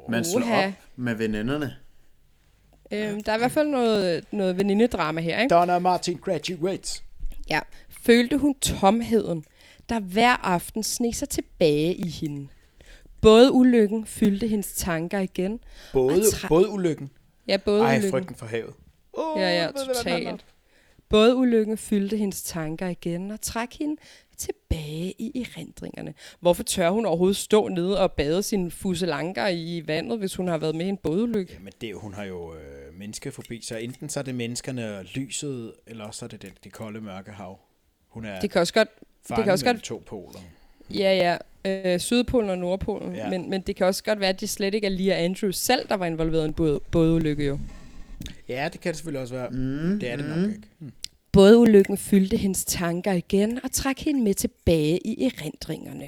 Man slår Uha. op med veninderne. Øhm, der er i hvert fald noget, noget venindedrama her, ikke? Donna Martin graduates. Ja. Følte hun tomheden, der hver aften sneg sig tilbage i hende. Både ulykken fyldte hendes tanker igen. Både, Og tra- både ulykken. Ja, både Ej, ulykken. frygten for havet. Oh, Ja, ja, totalt. Både ulykken fyldte hendes tanker igen og trak hende tilbage i erindringerne. Hvorfor tør hun overhovedet stå nede og bade sine fuselanker i vandet, hvis hun har været med i en bådulykke? Jamen, det, er jo- hun har jo øh, menneskefobi, så enten så er det menneskerne og lyset, eller også er det det, det kolde mørke hav. Hun er Det kan også godt... Det kan også godt to poler. Ja, ja. Øh, Sydpolen og Nordpolen. Ja. Men, men det kan også godt være, at det slet ikke er Lia Andrews selv, der var involveret i en båd, bådulykke jo. Ja, det kan det selvfølgelig også være. Mm, det er det nok ikke. Hmm. Bådulykken fyldte hendes tanker igen og trak hende med tilbage i erindringerne.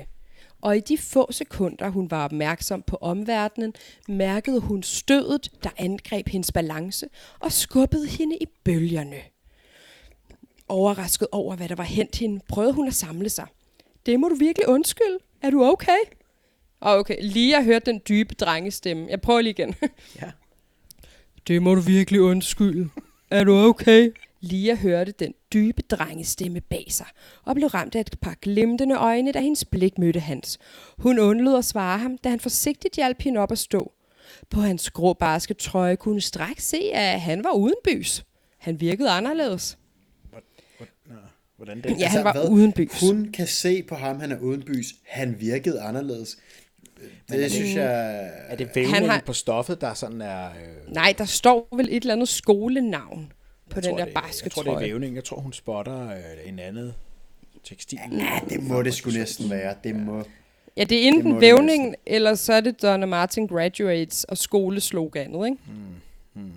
Og i de få sekunder, hun var opmærksom på omverdenen, mærkede hun stødet, der angreb hendes balance og skubbede hende i bølgerne. Overrasket over, hvad der var hent hende, prøvede hun at samle sig. Det må du virkelig undskylde. Er du okay? Og okay, lige jeg hørte den dybe drengestemme. Jeg prøver lige igen. Ja. Det må du virkelig undskylde. Er du okay? Lia hørte den dybe drengestemme bag sig, og blev ramt af et par glimtende øjne, da hendes blik mødte hans. Hun undlod at svare ham, da han forsigtigt hjalp hende op at stå. På hans grå barske trøje kunne hun straks se, at han var uden bys. Han virkede anderledes. Hvordan det? Ja, han var hvad? uden bys. Hun kan se på ham, han er uden bys. Han virkede anderledes. Det, er det synes jeg... Er det vævningen har- på stoffet, der sådan er... Øh, Nej, der står vel et eller andet skolenavn på jeg den tror, der det, barske Jeg tror, det er vævning. Jeg tror, hun spotter øh, en anden tekstil. Ja, det må det sgu næsten være. Det må... Ja, det er Det enten det vævningen, eller så er det Donna Martin Graduates og skolesloganet, ikke? Hmm.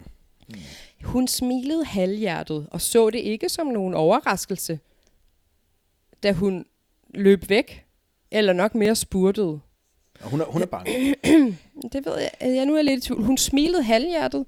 Hun smilede halvhjertet og så det ikke som nogen overraskelse, da hun løb væk, eller nok mere spurtede. Og hun er, hun er bange. Det ved jeg, jeg nu er jeg lidt i tvivl. Hun smilede halvhjertet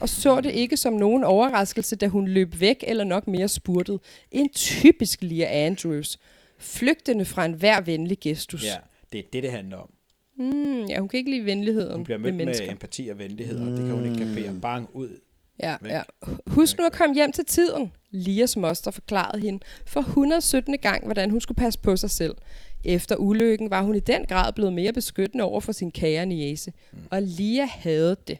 og så det ikke som nogen overraskelse, da hun løb væk, eller nok mere spurtede. En typisk Lia Andrews. Flygtende fra en hver venlig gestus. Ja, det er det, det handler om. Mm, ja, hun kan ikke lide venligheden Hun bliver mødt med mennesker. empati og venlighed, og det kan hun ikke kapere. Bang ud. Ja, væk. ja. Husk nu at komme hjem til tiden. Lias moster forklarede hende for 117. gang, hvordan hun skulle passe på sig selv. Efter ulykken var hun i den grad blevet mere beskyttende over for sin kære niece. Mm. Og Lia havde det.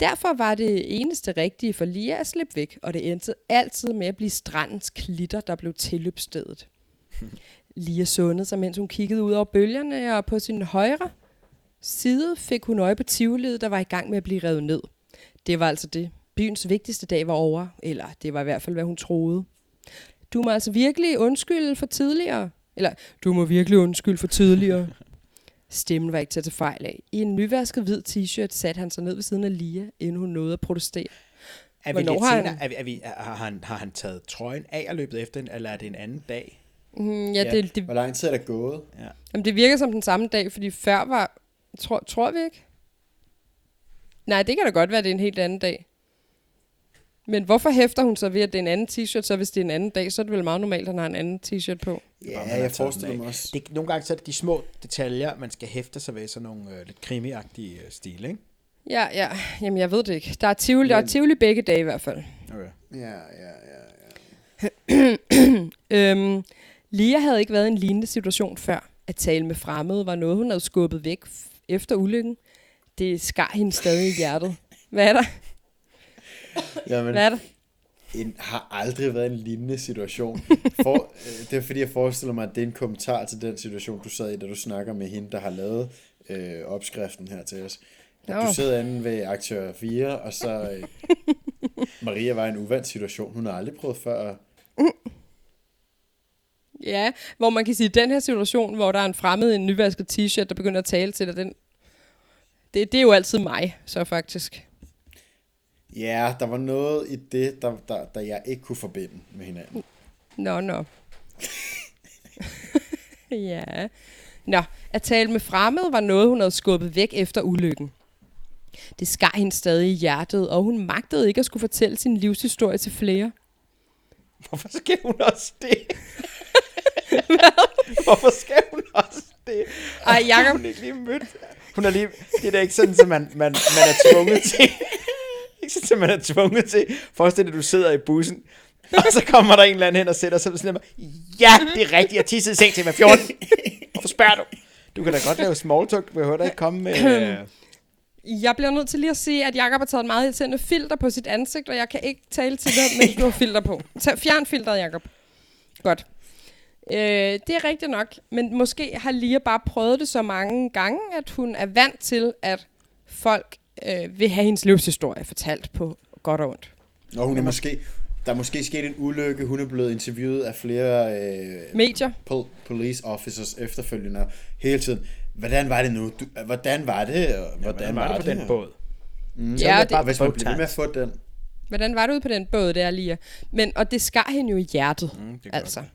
Derfor var det eneste rigtige for Lia at slippe væk, og det endte altid med at blive strandens klitter, der blev tilløbsstedet. Lia sundede sig, mens hun kiggede ud over bølgerne, og på sin højre side fik hun øje på tivoliet, der var i gang med at blive revet ned. Det var altså det. Byens vigtigste dag var over, eller det var i hvert fald, hvad hun troede. Du må altså virkelig undskylde for tidligere. Eller, du må virkelig undskylde for tidligere. Stemmen var ikke til at tage fejl af. I en nyvasket hvid t-shirt satte han sig ned ved siden af Lia, inden hun nåede at protestere. Er vi Hvornår lidt har senere, han- er vi, er vi, er, har, han, har han taget trøjen af og løbet efter hende, eller er det en anden dag? Mm, ja, Ja. det, det, Hvor lang tid er der gået? Ja. jamen, det virker som den samme dag, fordi før var... Tror, tror vi ikke? Nej, det kan da godt være, at det er en helt anden dag. Men hvorfor hæfter hun så ved, at det er en anden t-shirt, så hvis det er en anden dag, så er det vel meget normalt, at han har en anden t-shirt på. Ja, jeg taget forestiller mig også. Det, nogle gange så er det de små detaljer, man skal hæfte sig ved, sådan nogle øh, lidt krimiagtige øh, stil, ikke? Ja, ja. Jamen, jeg ved det ikke. Der er Tivoli, der er Men- Tivoli begge dage i hvert fald. Okay. Ja, ja, ja, ja. Øhm, Lia havde ikke været i en lignende situation før. At tale med fremmede var noget, hun havde skubbet væk f- efter ulykken. Det skar hende stadig i hjertet. Hvad er der? Jamen, Hvad er der? en, har aldrig været en lignende situation. For, øh, det er fordi, jeg forestiller mig, at det er en kommentar til den situation, du sad i, da du snakker med hende, der har lavet øh, opskriften her til os. At du sidder inde ved aktør 4, og så øh, Maria var i en uvandt situation. Hun har aldrig prøvet før. Ja, hvor man kan sige, at den her situation, hvor der er en fremmed i en nyvasket t-shirt, der begynder at tale til dig, den, det, det er jo altid mig, så faktisk. Ja, der var noget i det, der, der, der jeg ikke kunne forbinde med hinanden. Nå, nå. Ja. Nå, at tale med fremmede var noget, hun havde skubbet væk efter ulykken. Det skar hende stadig i hjertet, og hun magtede ikke at skulle fortælle sin livshistorie til flere. Hvorfor skal hun også det? Hvorfor skal hun også det? Ej, Jacob, Hun er lige mødt. Hun er lige... Det er da ikke sådan, at man, man, man er tvunget til... at man er tvunget til... Forestil dig, at du sidder i bussen, og så kommer der en eller anden hen og sætter sig sådan noget. Ja, det er rigtigt. Jeg tissede i seng til mig 14. Hvorfor spørger du? Du kan da godt lave small talk. Du behøver da ikke komme med... øh, jeg bliver nødt til lige at sige, at Jacob har taget et meget irriterende filter på sit ansigt, og jeg kan ikke tale til dig, mens du har filter på. Tag, fjern filteret, Jacob. Godt. Øh, det er rigtigt nok, men måske har Lia bare prøvet det så mange gange, at hun er vant til, at folk øh, vil have hendes livshistorie fortalt på godt og ondt. Og hun er måske, der er måske sket en ulykke. Hun er blevet interviewet af flere øh, Medier. pol- police officers efterfølgende hele tiden. Hvordan var det nu? Du, hvordan var det? Hvordan, Hvordan var det på den båd? Mm, Ja, ja, det- bare, hvis man bliver med at få den. Hvordan var det ude på den båd der, Lia? Men, og det skar hende jo i hjertet, Mm, det altså. godt.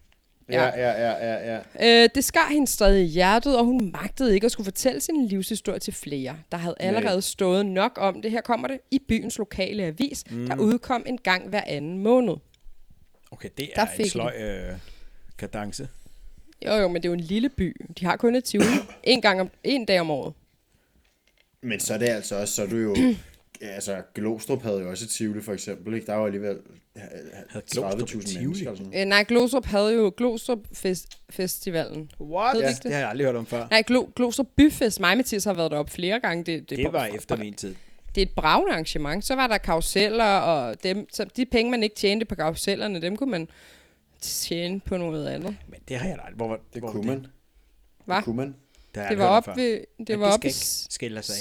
Ja, ja, ja, ja, ja. Øh, det skar hende stadig i hjertet, og hun magtede ikke at skulle fortælle sin livshistorie til flere. Der havde allerede stået nok om det, her kommer det, i byens lokale avis, mm. der udkom en gang hver anden måned. Okay, det Der er en sløj øh, kadence. Jo, jo, men det er jo en lille by. De har kun et tivoli en gang om, en dag om året. Men så er det altså også, så er du jo... altså, Glostrup havde jo også et Tivoli, for eksempel. Ikke? Der var alligevel øh, Havde Glostrup et 30.000 Tivoli? mennesker. Eller sådan. Øh, nej, Glostrup havde jo Glostrup Fest Festivalen. What? Du Ja, det? det har jeg aldrig hørt om før. Nej, Glo Glostrup Byfest. Mig og Mathias har været deroppe flere gange. Det, det, Det var efter min tid. det er et bravende arrangement. Så var der karuseller, og dem, så de penge, man ikke tjente på karusellerne, dem kunne man tjene på noget andet. Men det har jeg da aldrig. Hvor, var- Det hvor var kunne man. Hva? Det kunne man. Det, Det var op ved, det var op skal ved, ikke skille sig af.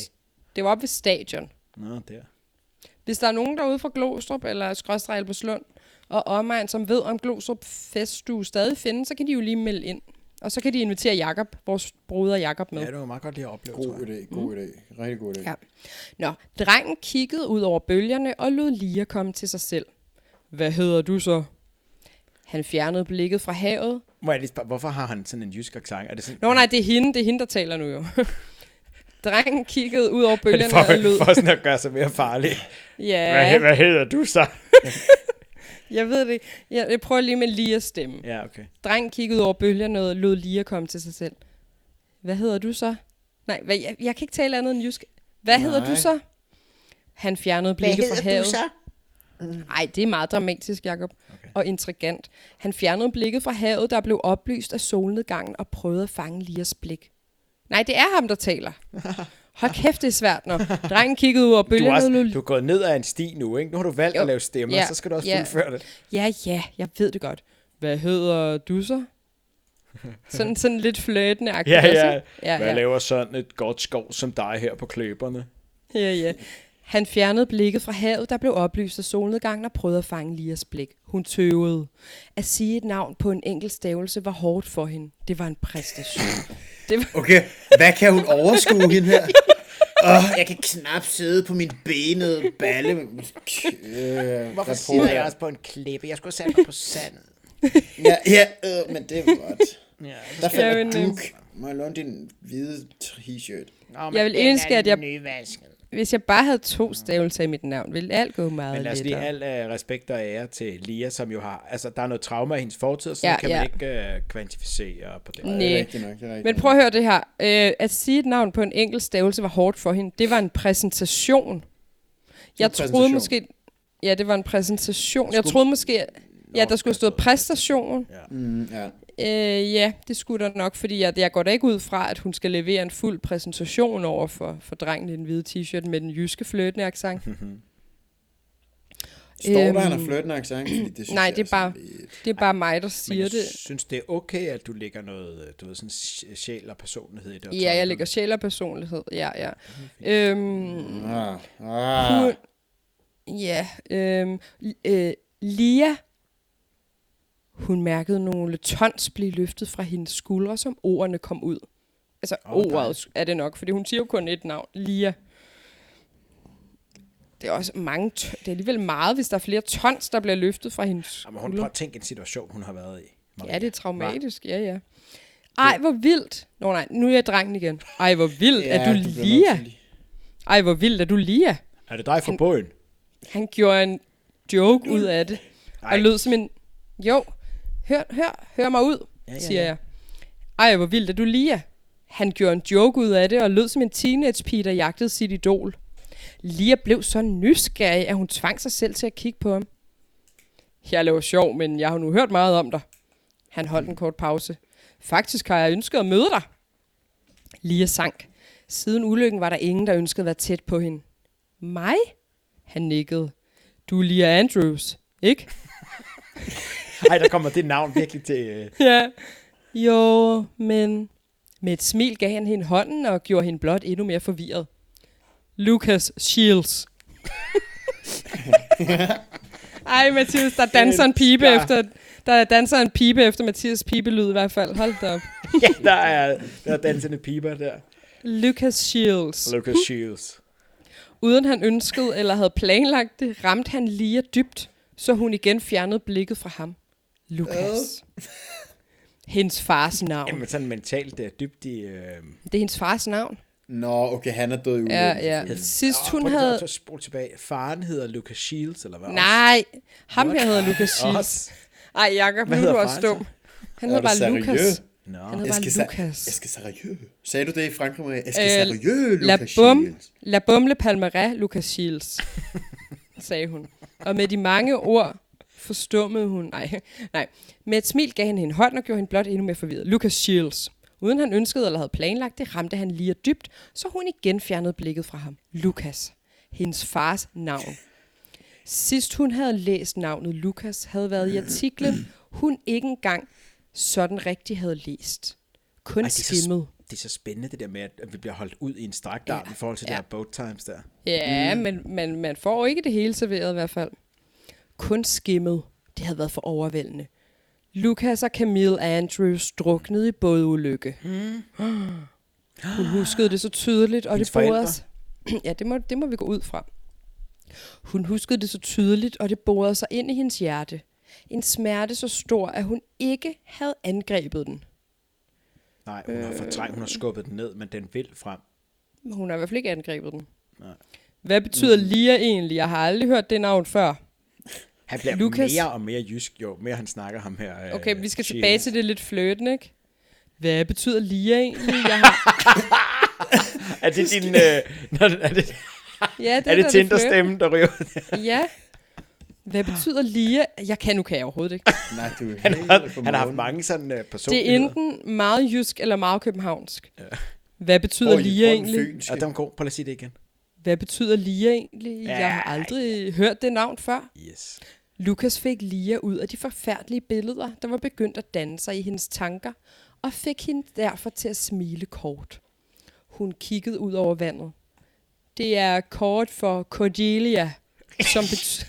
det var op ved stadion. Nå, der. Hvis der er nogen derude fra Glostrup eller Skråstrej Albertslund og omegn, som ved om Glostrup Feststue stadig findes, så kan de jo lige melde ind. Og så kan de invitere Jakob, vores broder Jakob med. Ja, det var meget godt lige at opleve, God idé, god idé. Rigtig god idé. Ja. Nå, drengen kiggede ud over bølgerne og lod Lia komme til sig selv. Hvad hedder du så? Han fjernede blikket fra havet. Må jeg lige spørge, hvorfor har han sådan en jysk accent? Er det sådan, Nå nej, det er hende, det er hende, der taler nu jo. drengen kiggede ud over er det bølgerne for, og lød. for sådan at gøre sig mere farlig? Ja, hvad hedder du så? jeg ved det. Jeg, jeg prøver lige med Lias stemme. Ja, okay. Drengen kiggede over bølgerne og lod Lia komme til sig selv. Hvad hedder du så? Nej, hvad, jeg, jeg kan ikke tale andet end jysk. Hvad Nej. hedder du så? Han fjernede blikket fra havet. Nej, det er meget dramatisk, Jacob. Okay. Og intrigant. Han fjernede blikket fra havet, der blev oplyst af solnedgangen, og prøvede at fange Lias blik. Nej, det er ham, der taler. Hold kæft, det er svært, når drengen kiggede ud over Du, er også, og du er gået ned ad en sti nu, ikke? Nu har du valgt Jo. at lave stemmer, Ja. så skal du også Ja. fuldføre det. Ja, ja, jeg ved det godt. Hvad hedder du så? Sådan, sådan lidt flirtende Ja, ja. ja, Hvad ja. laver sådan et godt skov som dig her på kløberne? Ja, ja. Han fjernede blikket fra havet, der blev oplyst af solnedgangen og prøvede at fange Lias blik. Hun tøvede. At sige et navn på en enkelt stavelse var hårdt for hende. Det var en præstation. Det var... Okay, hvad kan hun overskue hende her? Åh, jeg kan knap sidde på min benede balle. Øh, Hvorfor sidder jeg også på en klippe? Jeg skulle have sat mig på sandet. Ja, ja øh, men det er godt. Ja, Der falder duk. Må jeg låne din hvide t-shirt? Nå, Jeg vil ønske, at jeg- Nyvasket. Hvis jeg bare havde to stavelser i mit navn, ville alt gå meget Men lad os lige lettere. al uh, respekt og ære til Lia, som jo har... Altså, der er noget trauma i hendes fortid, så Ja, ja, kan man ja. ikke uh, kvantificere på det. Det er rigtigt nok, det er rigtigt Men prøv at høre det her. Øh, at sige et navn på en enkelt stavelse var hårdt for hende. Det var en præsentation. Jeg troede præsentation. måske... Ja, det var en præsentation. Jeg Skulle- troede måske... Ja, der skulle have stået præstation. Mm, ja. Øh, ja, det skulle der nok, fordi jeg, jeg går da ikke ud fra, at hun skal levere en fuld præsentation over for, for drengen i den hvide t-shirt med den jyske fløtende accent. Står der, Øhm, han har flirtende accent? Det nej, jeg det er bare- sådan lidt- Det er bare mig, der Men siger jeg det. synes, det er okay, at du lægger noget, øh, du ved, sådan sj- sjæl og personlighed i det. Ja, jeg lægger sjæl og personlighed. Ja, ja. Øhm, Ah, ah. hun, ja, øhm, øh, Lia, hun mærkede nogle tons blive løftet fra hendes skuldre, som ordene kom ud. Altså, oh, ordet er det nok, fordi hun siger jo kun et navn. Lia. Det er også mange, det er alligevel meget, hvis der er flere tons, der bliver løftet fra hendes Jamen, hun prøver at tænke en situation, hun har været i. Ja, det er traumatisk, ja, ja. Ej, hvor vildt. Nå nej, nu er jeg drengen igen. Ej, hvor vildt, ja, er du Lia? Ej, hvor vildt er du Lia? Er det dig fra båden? Han gjorde en joke ud af det. Ej. Og lød som en... Jo, hør, hør, hør mig ud, ja, ja, siger ja. jeg. Ej, hvor vildt er du Lia? Han gjorde en joke ud af det, og lød som en teenage-pige, der jagtede sit idol. Lia blev så nysgerrig, at hun tvang sig selv til at kigge på ham. Jeg laver sjov, men jeg har nu hørt meget om dig. Han holdt en kort pause. Faktisk har jeg ønsket at møde dig. Lia sank. Siden ulykken var der ingen, der ønskede at være tæt på hende. Mig? Han nikkede. Du er Lia Andrews, ikke? Ej, der kommer det navn virkelig til... Øh, Ja. Jo, men... Med et smil gav han hende hånden og gjorde hende blot endnu mere forvirret. Lucas Shields. Ej, Mathias, der danser en pibe Elsker. efter... Der danser en pibe efter Mathias pibelyd i hvert fald. Hold da op. ja, der er, der er dansende piber der. Lucas Shields. Lucas Shields. Uden han ønskede eller havde planlagt det, ramte han Lia dybt, så hun igen fjernede blikket fra ham. Lucas. Hendes fars navn. Jamen sådan mentalt det er dybt i... Øh, Det er hendes fars navn. Nå, okay, han er død i. Ja, ja. Sidst Åh, hun havde... at spole tilbage. Faren hedder Lucas Shields, eller hvad? Nej, ham her hedder Lucas Shields. Ej, Jacob, nu er du også dum. Han Er hedder bare? Lucas. Han hedder bare Lucas. jeg skal seriøs. Sagde du det i Frankrig? Jeg skal Øh, seriøs, La Lucas Shields. la bumle palmeret, Lucas Shields, sagde hun. Og med de mange ord forstummede hun. Nej, nej. Med et smil gav han hende hånd og gjorde hende blot endnu mere forvirret. Lucas Shields. Uden han ønskede eller havde planlagt det, ramte han lige dybt, så hun igen fjernede blikket fra ham. Lucas. Hendes fars navn. Sidst hun havde læst navnet Lucas, havde været i artiklen, hun ikke engang sådan rigtig havde læst. Kun Ej, skimmet. det er så spændende, det der med, at vi bliver holdt ud i en strakt arm Ja. i forhold til Ja. der boat times der. Ja, mm. men, men man får ikke det hele serveret i hvert fald. Kun skimmet. Det havde været for overvældende. Lucas og Camille Andrews druknede i bådulykke. Mm. Hun huskede det så tydeligt, og Hendes det borede sig. Ja, det må, det må vi gå ud fra. Hun huskede det så tydeligt, og det borede sig ind i hendes hjerte. En smerte så stor, at hun ikke havde angrebet den. Nej, hun har Øh. fortrængt, hun har skubbet den ned, men den vil frem. Hun har i hvert fald ikke angrebet den. Nej. Hvad betyder Lia egentlig? Jeg har aldrig hørt det navn før. Han bliver Lucas- mere og mere jysk, jo mere han snakker ham her. øh, Okay, vi skal Shields. tilbage til det lidt fløten, ikke? Hvad betyder Lia egentlig? Jeg har... Er det din... Øh, når, er det, Ja, det er det da Tinder-stemme, der ryger. Ja. Hvad betyder Lia? Jeg kan, nu kan jeg overhovedet ikke. Nej, du er Han har, han har haft mange sådan uh, Det personligheder. er enten meget jysk eller meget københavnsk. Hvad betyder er fra den egentlig? fynske? Ja, den er god. Prøv lige at sige det igen. Hvad betyder Lia egentlig? Jeg har aldrig hørt det navn før. Yes. Lukas fik Lia ud af de forfærdelige billeder, der var begyndt at danne sig i hendes tanker, og fik hende derfor til at smile kort. Hun kiggede ud over vandet. Det er kort for Cordelia, som betyder...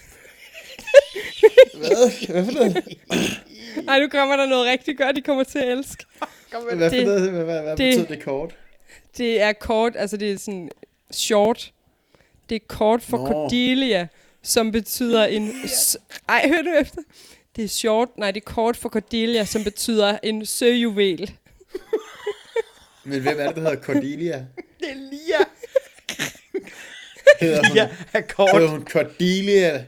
Hvad? Hvad for noget? Ej, nu kommer der noget rigtig godt, de kommer til at elske. Hvad, for Det- noget? Hvad, hvad, hvad det- betyder det kort? Det er kort, altså det er sådan short. Det er kort for Nå. Cordelia, som betyder en... s- Ej, hør nu efter. Det er short, nej, det er kort for Cordelia, som betyder en søjuvel. Men hvem er det, der hedder Cordelia? Det er Lia. Hedder hun, Ja, er kort. hedder hun Cordelia?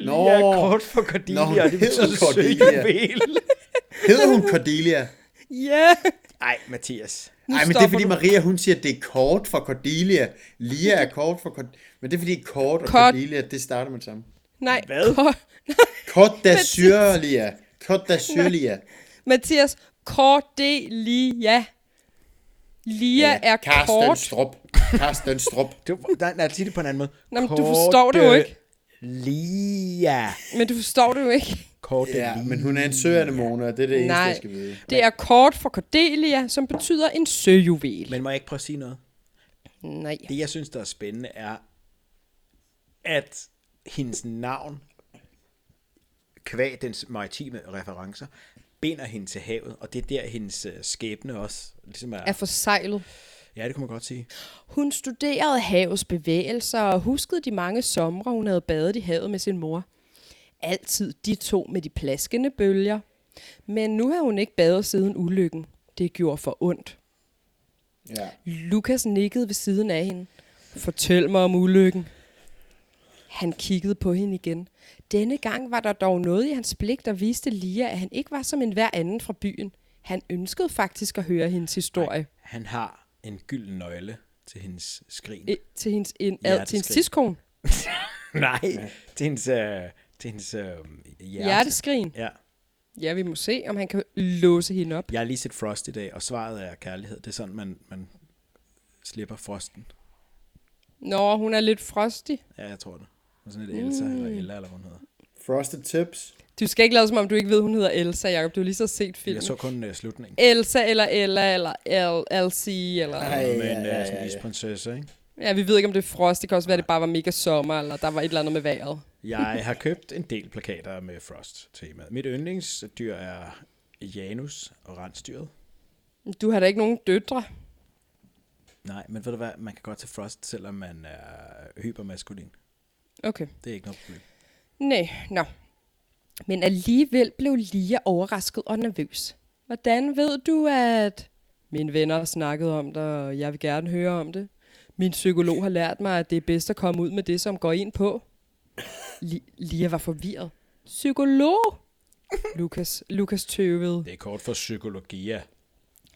Nå, Lia er kort for Cordelia, Nå, det hedder betyder Cordelia. søjuvel. hedder hun Cordelia? Ja! Ej, Mathias. Nej, men det er fordi du. Maria, hun siger, at det er kort for Cordelia. Lia er kort for Cordelia. Men det er fordi kort og Kort. Cordelia, det starter med det samme. Nej, Hvad? Kort, Kort da Syrlia. Kort da Syrlia. Mathias, Cordelia. Lia er Karsten kort. Strup. Karsten Strup. Du, nej, nej, sig det på en anden måde. Nå, men du forstår det jo ikke. Lia. Men du forstår det jo ikke. Cordelia. Ja, men hun er en søanemone, og det er det eneste, Nej. jeg skal vide. Det er kort for Cordelia, som betyder en søjuvel. Men må jeg ikke prøve at sige noget? Nej. Det, jeg synes, der er spændende, er, at hendes navn, kvæg dens maritime referencer, binder hende til havet, og det er der, hendes øh, skæbne også ligesom er. Er forsejlet. Ja, det kunne man godt sige. Hun studerede havets bevægelser og huskede de mange somre, hun havde badet i havet med sin mor. Altid de to med de plaskende bølger. Men nu har hun ikke badet siden ulykken. Det gjorde for ondt. Ja. Lukas nikkede ved siden af hende. Fortæl mig om ulykken. Han kiggede på hende igen. Denne gang var der dog noget i hans blik, der viste Lia, at han ikke var som en hver anden fra byen. Han ønskede faktisk at høre hendes historie. Han har en gylden nøgle til hendes skrin. I, til hendes, in, ad, til hendes tidskone. Nej, til hendes, øh, til hendes øh, hjerte. Hjerteskrin. Ja. Ja, vi må se, om han kan låse hende op. Jeg har lige set Frost i dag, og svaret er kærlighed. Det er sådan, man, man slipper frosten. Nå, hun er lidt frosty. Ja, jeg tror det. Og sådan lidt Elsa, eller Ella, eller hvad hun hedder. Frosted Tips. Du skal ikke lade som om, du ikke ved, hun hedder Elsa, Jacob. Du har lige så set filmen. Jeg så kun uh, slutningen. Elsa, eller Ella, eller L- Elsie, eller... Ej. Men ja, uh, ja, sådan ja. en isprinsesse, ikke? Ja, vi ved ikke, om det er frost. Det kan også være, at det bare var mega sommer, eller der var et eller andet med vejret. Jeg har købt en del plakater med Frost-temaet. Mit yndlingsdyr er Janus og rensdyret. Du har da ikke nogen døtre. Nej, men ved du hvad, man kan godt tage Frost, selvom man er hypermaskulin. Okay. Det er ikke noget problem. Nej, nå. Men alligevel blev Lia overrasket og nervøs. Hvordan ved du, at... Mine venner har snakket om det, og jeg vil gerne høre om det. Min psykolog har lært mig, at det er bedst at komme ud med det, som går ind på. Li- Lia var forvirret. Psykolog? Lukas, Lukas tøvede. Det er kort for psykologia.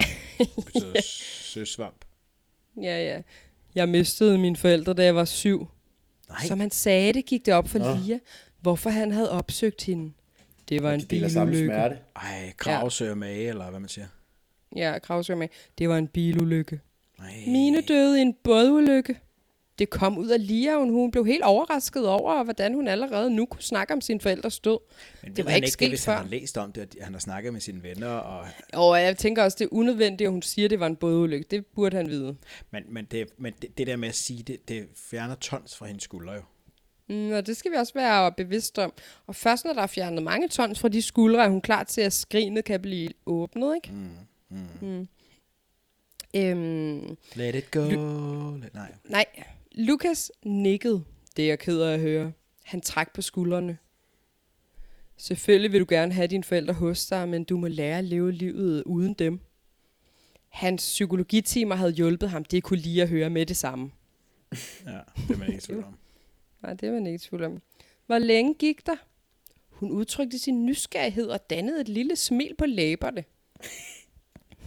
Det betyder søsvamp. Ja, ja. Jeg mistede mine forældre, da jeg var syv. Nej, Som han sagde det, gik det op for Nå. Lia, hvorfor han havde opsøgt hende. Det var en De samme bilulykke. smerte. ej, kravsøger mage, eller hvad man siger. Ja, Kravsøger med. Det var en bilulykke. Mine døde i en bådulykke. Det kom ud af Lia, og hun blev helt overrasket over, hvordan hun allerede nu kunne snakke om sin forældres død. Men det var ikke ikke sket før. han har læst om det, at han har snakket med sine venner, og, Og jeg tænker også, det er unødvendigt, at hun siger, at det var en bådulykke. Det burde han vide. men, men, det, men det, det der med at sige det, det fjerner tons fra hendes skuldre jo. Mm, og det skal vi også være bevidste om. Og først når der er fjernet mange tons fra de skuldre, er hun klar til, at skrinet kan blive åbnet, ikke? Mm, mm. Mm. Øhm, Let it go. Let, nej. nej, Lukas nikkede. Det er jeg ked af at høre. Han trak på skuldrene. Selvfølgelig vil du gerne have dine forældre hos dig, men du må lære at leve livet uden dem. Hans psykologitimer havde hjulpet ham. Det kunne lige at høre med det samme. Ja, det er man ikke i tvivl om. Nej, det var man ikke i tvivl om. Hvor længe gik der? Hun udtrykte sin nysgerrighed og dannede et lille smil på læberne.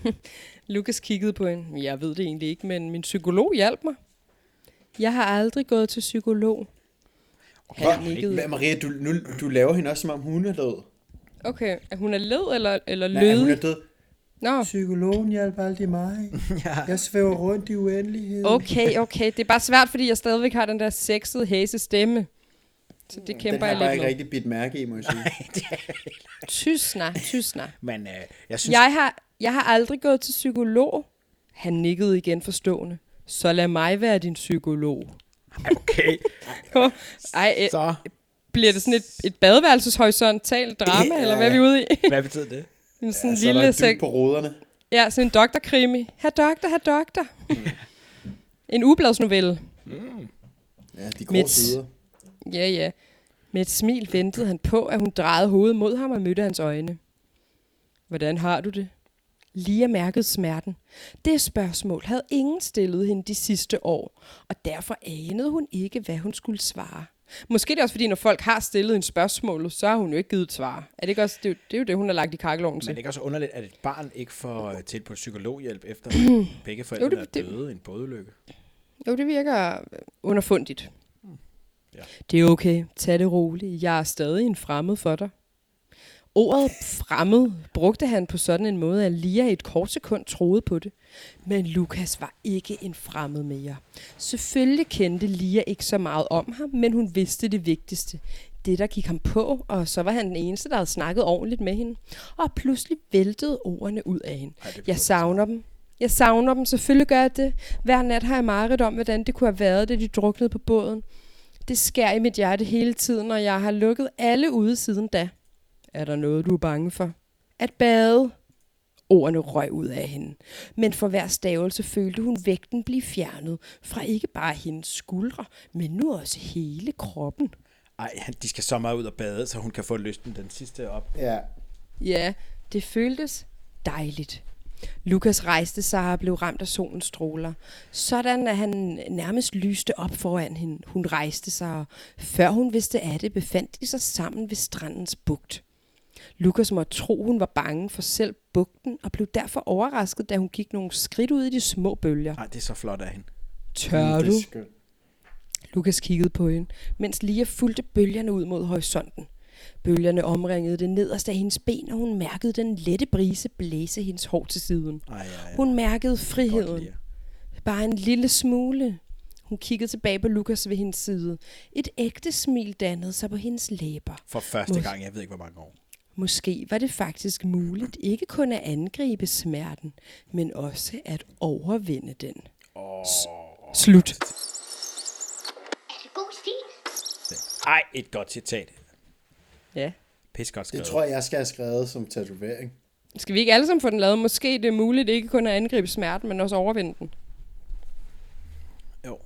Lukas kiggede på hende. Jeg ved det egentlig ikke, men min psykolog hjalp mig. Jeg har aldrig gået til psykolog. Han Hvor- nikkede. Maria, du, nu, du laver hende også, som om hun er død. Okay, er hun er led eller, eller Nej, hun er lød? død. Nå, Psykologen hjalp aldrig mig. ja. Jeg svæver rundt i uendeligheden. okay, okay. Det er bare svært, fordi jeg stadigvæk har den der sexede hæse stemme. Så det Den kæmper har jeg bare ikke lidt rigtig bidt mærke i, må jeg sige. med. Tysner, tysner. Men øh, jeg synes, Jeg har, jeg har aldrig gået til psykolog. Han nikkede igen forstående. Så lad mig være din psykolog. okay, Ej, øh, så bliver det sådan et, et badeværelseshorisontalt drama, Ja. eller hvad er vi ude i? hvad betyder det? En sådan Ja, en så er lille dyb på roderne. Ja, sådan en doktorkrimi. Her doktor, her doktor. en ubladsnovelle. Ja, de grå Mit- sider. Ja, ja. Med et smil ventede han på, at hun drejede hovedet mod ham og mødte hans øjne. Hvordan har du det? Lia mærkede smerten. Det spørgsmål havde ingen stillet hende de sidste år, og derfor anede hun ikke, hvad hun skulle svare. Måske det er også fordi, når folk har stillet en spørgsmål, så har hun jo ikke givet et svar. Er det ikke også, det, er jo- det er jo det, hun har lagt i kakkeloven Men til. det er ikke også underligt, at et barn ikke får øh, tilbudt psykologhjælp efter begge forældre Jo, det- er døde i en bådulykke? Jo, det virker underfundigt. Ja. Det er okay. Tag det roligt. Jeg er stadig en fremmed for dig. Ordet fremmed brugte han på sådan en måde, at Lia i et kort sekund troede på det. Men Lukas var ikke en fremmed mere. Selvfølgelig kendte Lia ikke så meget om ham, men hun vidste det vigtigste. Det, der gik ham på, og så var han den eneste, der havde snakket ordentligt med hende. Og pludselig væltede ordene ud af hende. Ej, Jeg savner dem. Jeg savner dem. Selvfølgelig gør jeg det. Hver nat har jeg mareridt om, hvordan det kunne have været, da de druknede på båden. Det skær i mit hjerte hele tiden, og jeg har lukket alle ude siden da. Er der noget, du er bange for? At bade? Ordene røg ud af hende. Men for hver stavelse følte hun vægten blive fjernet fra ikke bare hendes skuldre, men nu også hele kroppen. Ej, han- de skal så meget ud og bade, så hun kan få lysten den sidste op. Ja. Ja, det føltes dejligt. Lukas rejste sig og blev ramt af solens stråler. Sådan at han nærmest lyste op foran hende. Hun rejste sig, og før hun vidste af det, befandt de sig sammen ved strandens bugt. Lukas måtte tro, hun var bange for selv bugten, og blev derfor overrasket, da hun gik nogle skridt ud i de små bølger. Nej, det er så flot af hende. Tør du? Lukas kiggede på hende, mens Lia fulgte bølgerne ud mod horisonten. Bølgerne omringede det nederste af hendes ben, og hun mærkede den lette brise blæse hendes hår til siden. Ej, ja, ja. Hun mærkede friheden. Bare en lille smule. Hun kiggede tilbage på Lukas ved hendes side. Et ægte smil dannede sig på hendes læber. For første Mås- gang, jeg ved ikke, hvor mange år. Måske var det faktisk muligt ikke kun at angribe smerten, men også at overvinde den. Åh, Slut. Er det god stil? Ej, et godt citat. Ja. Pis godt Det skrevet. tror jeg, jeg skal have skrevet som tatovering. Skal vi ikke alle sammen få den lavet? Måske det er muligt ikke kun at angribe smerten, men også overvinde den. Jo.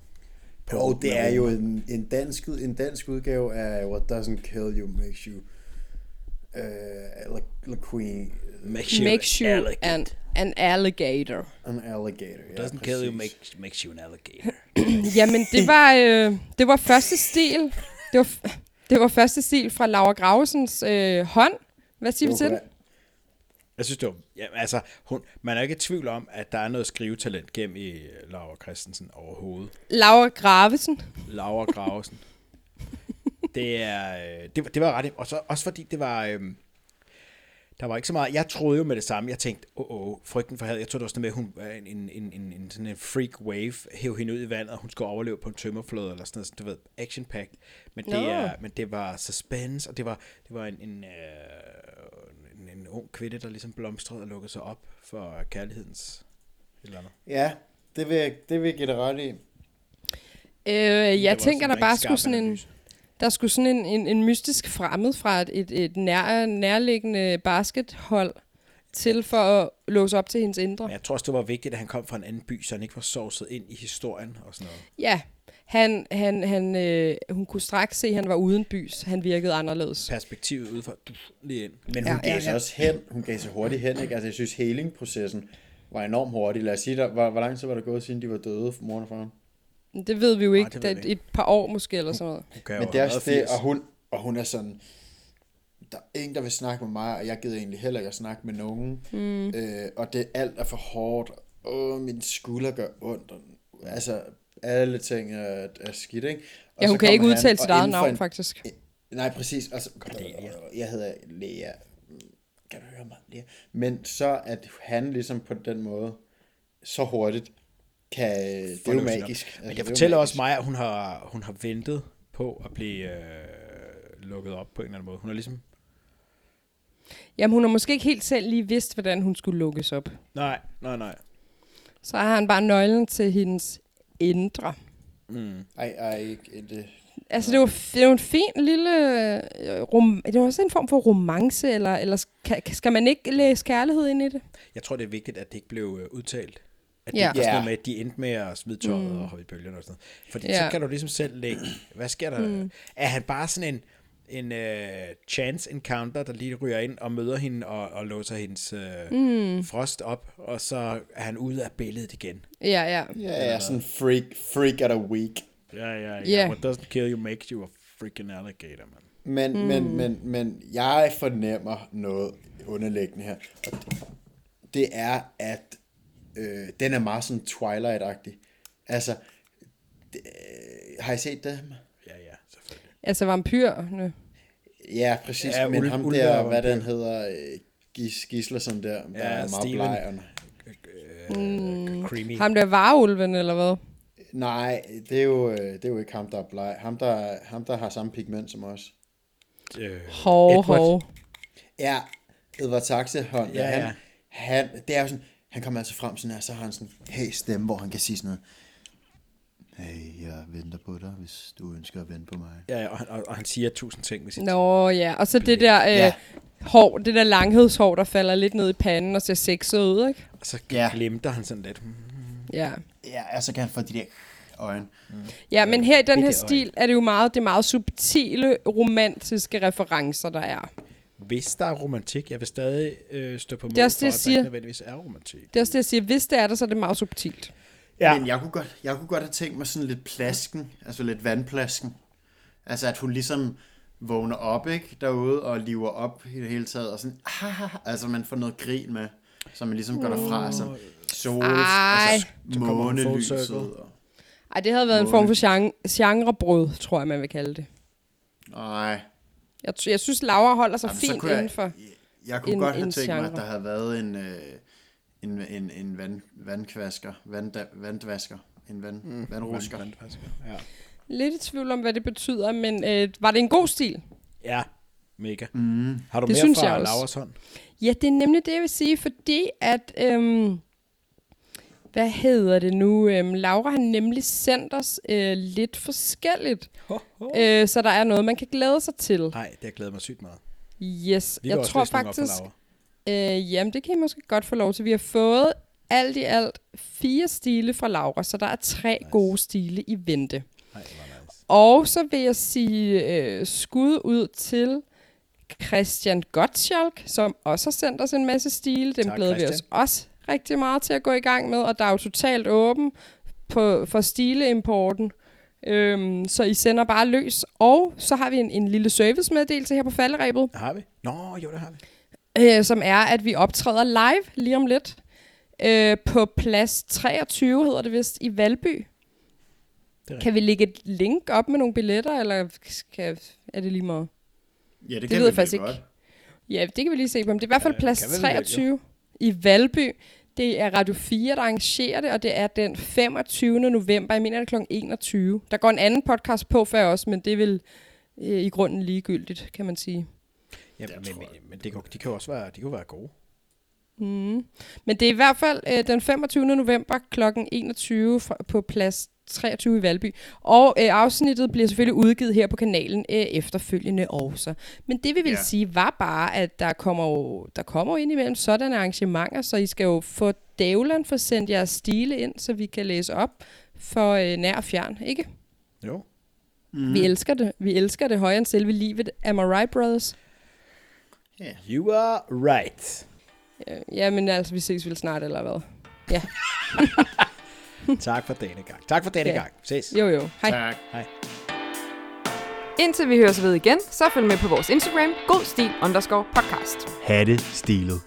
Og det er jo en, en, dansk, en dansk udgave af What Doesn't Kill You Makes You uh, like, like queen, Makes you, Makes you elegant. an, an alligator. an alligator. Ja, Doesn't kill you, makes, makes you an alligator. Jamen, det var, øh, det var første stil. Det var, det var første stil fra Laura Gravesens øh, hånd. Hvad siger vi til Det den? Jeg synes, det var, ja, altså, hun, man er ikke i tvivl om, at der er noget skrivetalent gennem i Laura Christensen overhovedet. Laura Gravesen. Laura Gravesen. det er, øh, det, var- det var ret, og så, også fordi det var, øhm, der var ikke så meget, jeg troede jo med det samme, jeg tænkte, åh, oh, oh, frygten for havet, jeg troede det var sådan noget med, hun, en, en, en, en, sådan en freak wave, hæv hende ud i vandet, og hun skulle overleve på en tømmerflåde, eller sådan noget, sådan, du ved, action packed. Men det, Nå. er, men det var suspense, og det var, det var en, en, øh, en, en ung kvinde, der ligesom blomstrede og lukkede sig op for kærlighedens et eller andet. Ja, det vil, det vil jeg give dig ret i. Øh, Det jeg var tænker, der bare skulle sådan en, analyse. Der skulle sådan en, en, en mystisk fremmed fra et, et, et nær, nærliggende baskethold til for at låse op til hendes indre. Men jeg tror også, det var vigtigt, at han kom fra en anden by, så han ikke var sovset ind i historien og sådan noget. Ja, han, han, han, øh, hun kunne straks se, at han var uden bys. Han virkede anderledes. Perspektivet udefra, du, lige ind. Men Ja, hun gav ja, sig ja. også hen. Hun gav sig hurtigt hen. Ikke? Altså, jeg synes, healingprocessen var enormt hurtig. Lad os sige, der, hvor, hvor lang tid var der gået, siden de var døde, moren og faren? Det ved vi jo ikke. det Nej, vi det et par år måske, eller sådan noget. Hun Men det er det, 80. og hun, og hun er sådan, der er ingen, der vil snakke med mig, og jeg gider egentlig heller ikke at snakke med nogen. Mm. Øh, og det alt er for hårdt. Åh, min skulder gør ondt. Og, altså, alle ting er, er skidt, ikke? Og Ja, så hun kan ikke han, udtale sit eget navn, en- faktisk. Nej, præcis. Altså, Cordelia. jeg hedder Lea. Kan du høre mig, Lea? Men så at han ligesom på den måde, så hurtigt, kan, det er jo magisk. Altså, Men det er jeg fortæller også mig, at hun har, hun har ventet på at blive øh, lukket op på en eller anden måde. Hun har ligesom... Jamen, hun har måske ikke helt selv lige vidst, hvordan hun skulle lukkes op. Nej, nej, nej. Så har han bare nøglen til hendes indre. Mm. Ej, ej, ikke det. Altså, det var, det var en fin lille... øh, Rom, det var også en form for romance, eller, eller skal, skal man ikke læse kærlighed ind i det? Jeg tror, det er vigtigt, at det ikke blev øh, udtalt. At det Ja. ikke var sådan noget med, at de endte med at smide tøjet mm. og hoppe i bølgerne og sådan noget. Fordi Ja. så kan du ligesom selv lægge, hvad sker der? Mm. Er han bare sådan en, en uh, chance encounter, der lige ryger ind og møder hende og, og låser hendes uh, mm. frost op, og så er han ude af billedet igen. Ja, ja. Ja, ja, sådan freak, freak at a week. Ja, ja, ja. What doesn't kill you makes you a freaking alligator, man. Men, mm. men, men, men jeg fornemmer noget underliggende her. Og det, det er, at øh, den er meget sådan Twilight-agtig. Altså, det, øh, har I set det? Ja, ja, selvfølgelig. Altså vampyrerne. Ja, præcis. Ja, men Ul- ham der, hvad den hedder, øh, Gis, Gislason der, der Ja, er meget Steven. Uh, creamy. Ham der varulven, eller hvad? nej, det er, jo, øh, det er jo ikke ham, der er bleg. Ham der, ham, der har samme pigment som os. Øh, Hov, Edward. hov. Ja, Edvard Saxehånd, Ja, ja, han, ja. han, det er jo sådan, han kommer altså frem sådan her, så har han sådan en hey stemme, hvor han kan sige sådan noget. Hey, jeg venter på dig, hvis du ønsker at vente på mig. Ja, og, han- og, og han siger tusind ting med sit Nå ja, og så det der øh, Ja. hår, det der langhedshår, der falder lidt ned i panden og ser sexet ud, ikke? Og så Ja. glimter han sådan lidt. Mm. Ja. Ja, altså kan han få de der øjne. Ja, men her i den her stil er det jo meget, det er meget subtile, romantiske referencer, der er. Hvis der er romantik, jeg vil stadig øh, stå på mål er også for, det, jeg at der siger. ikke nødvendigvis er romantik. Det er også det, jeg siger. Hvis det er der, så er det meget subtilt. Ja, Men jeg kunne, godt, jeg kunne godt have tænkt mig sådan lidt plasken, altså lidt vandplasken. Altså at hun ligesom vågner op, ikke, derude, og liver op i det hele taget, og sådan, ah, altså man får noget grin med, så man ligesom går derfra, altså sol, Ej. altså Så kommer hun full månelyset, og, Ej, det havde været en form for genre, genrebrud, tror jeg, man vil kalde det. nej, Jeg, jeg synes, Laura holder sig Jamen, fint jeg- inden for... jeg kunne En- godt have en tænkt mig, at genre. der havde været en, øh, en, en, en vand, vandkvasker, vand, vandvasker, en vand, mm, vandrusker. Vand- vandvasker, Ja. Lidt i tvivl om, hvad det betyder, men øh, var det en god stil? ja, mega. Mm. Har du Det mere synes fra jeg også. Lauras hånd? Ja, det er nemlig det, jeg vil sige, fordi at... Øhm, hvad hedder det nu? Øhm, Laura har nemlig sendt os øh, lidt forskelligt, Ho, ho. øh, så der er noget, man kan glæde sig til. Nej, det har glædet mig sygt meget. Yes, Vi jeg tror faktisk... Øh, jamen, det kan I måske godt få lov til. Vi har fået alt i alt fire stile fra Laura, så der er tre nice. gode stile i vente. Nej, nice. Og så vil jeg sige øh, skud ud til Christian Gottschalk, som også har sendt os en masse stile. Dem Tak, glæder vi os også rigtig meget til at gå i gang med, og der er jo totalt åben på, for stileimporten. Øhm, så I sender bare løs. Og så har vi en, en lille servicemeddelelse her på falderæbet, Har vi? Nå, jo, det har vi. øh, som er, at vi optræder live lige om lidt. Øh, på plads 23 hedder det vist, i Valby. Kan vi lægge et link op med nogle billetter, eller skal, er det lige meget? Ja, det, Det kan ved vi faktisk ikke. godt. Ja, det kan vi lige se på. Men det er i hvert fald Ja, plads kan vi vel vel, 23 i Valby. Det er Radio 4, der arrangerer det, og det er den 25. november. Jeg mener, det er kl. 21. Der går en anden podcast på før også, men det er vel øh, i grunden ligegyldigt, kan man sige. Ja, men, tror men, men det, kan, de kan jo også være, de kan være gode. Mm. Men det er i hvert fald øh, den 25. november kl. 21 fra, på plads 23 i Valby. Og øh, afsnittet bliver selvfølgelig udgivet her på kanalen øh, efterfølgende også. Men det vi vil Ja. sige var bare, at der kommer jo der kommer jo ind imellem sådanne arrangementer, så I skal jo få dævlen for sendt jeres stile ind, så vi kan læse op for øh, nær og fjern, ikke? Jo. Mm. Vi elsker det. Vi elsker det højere end selve livet. Am I right, brothers? You are right. Ja, ja, men altså, vi ses vel snart, eller hvad? Ja, tak for denne gang. Tak for denne Ja. gang. Ses. jo jo. Hej. Tak. Hej. Indtil vi høres ved igen, så følg med på vores Instagram, godstil underscore podcast. Hatte stilet.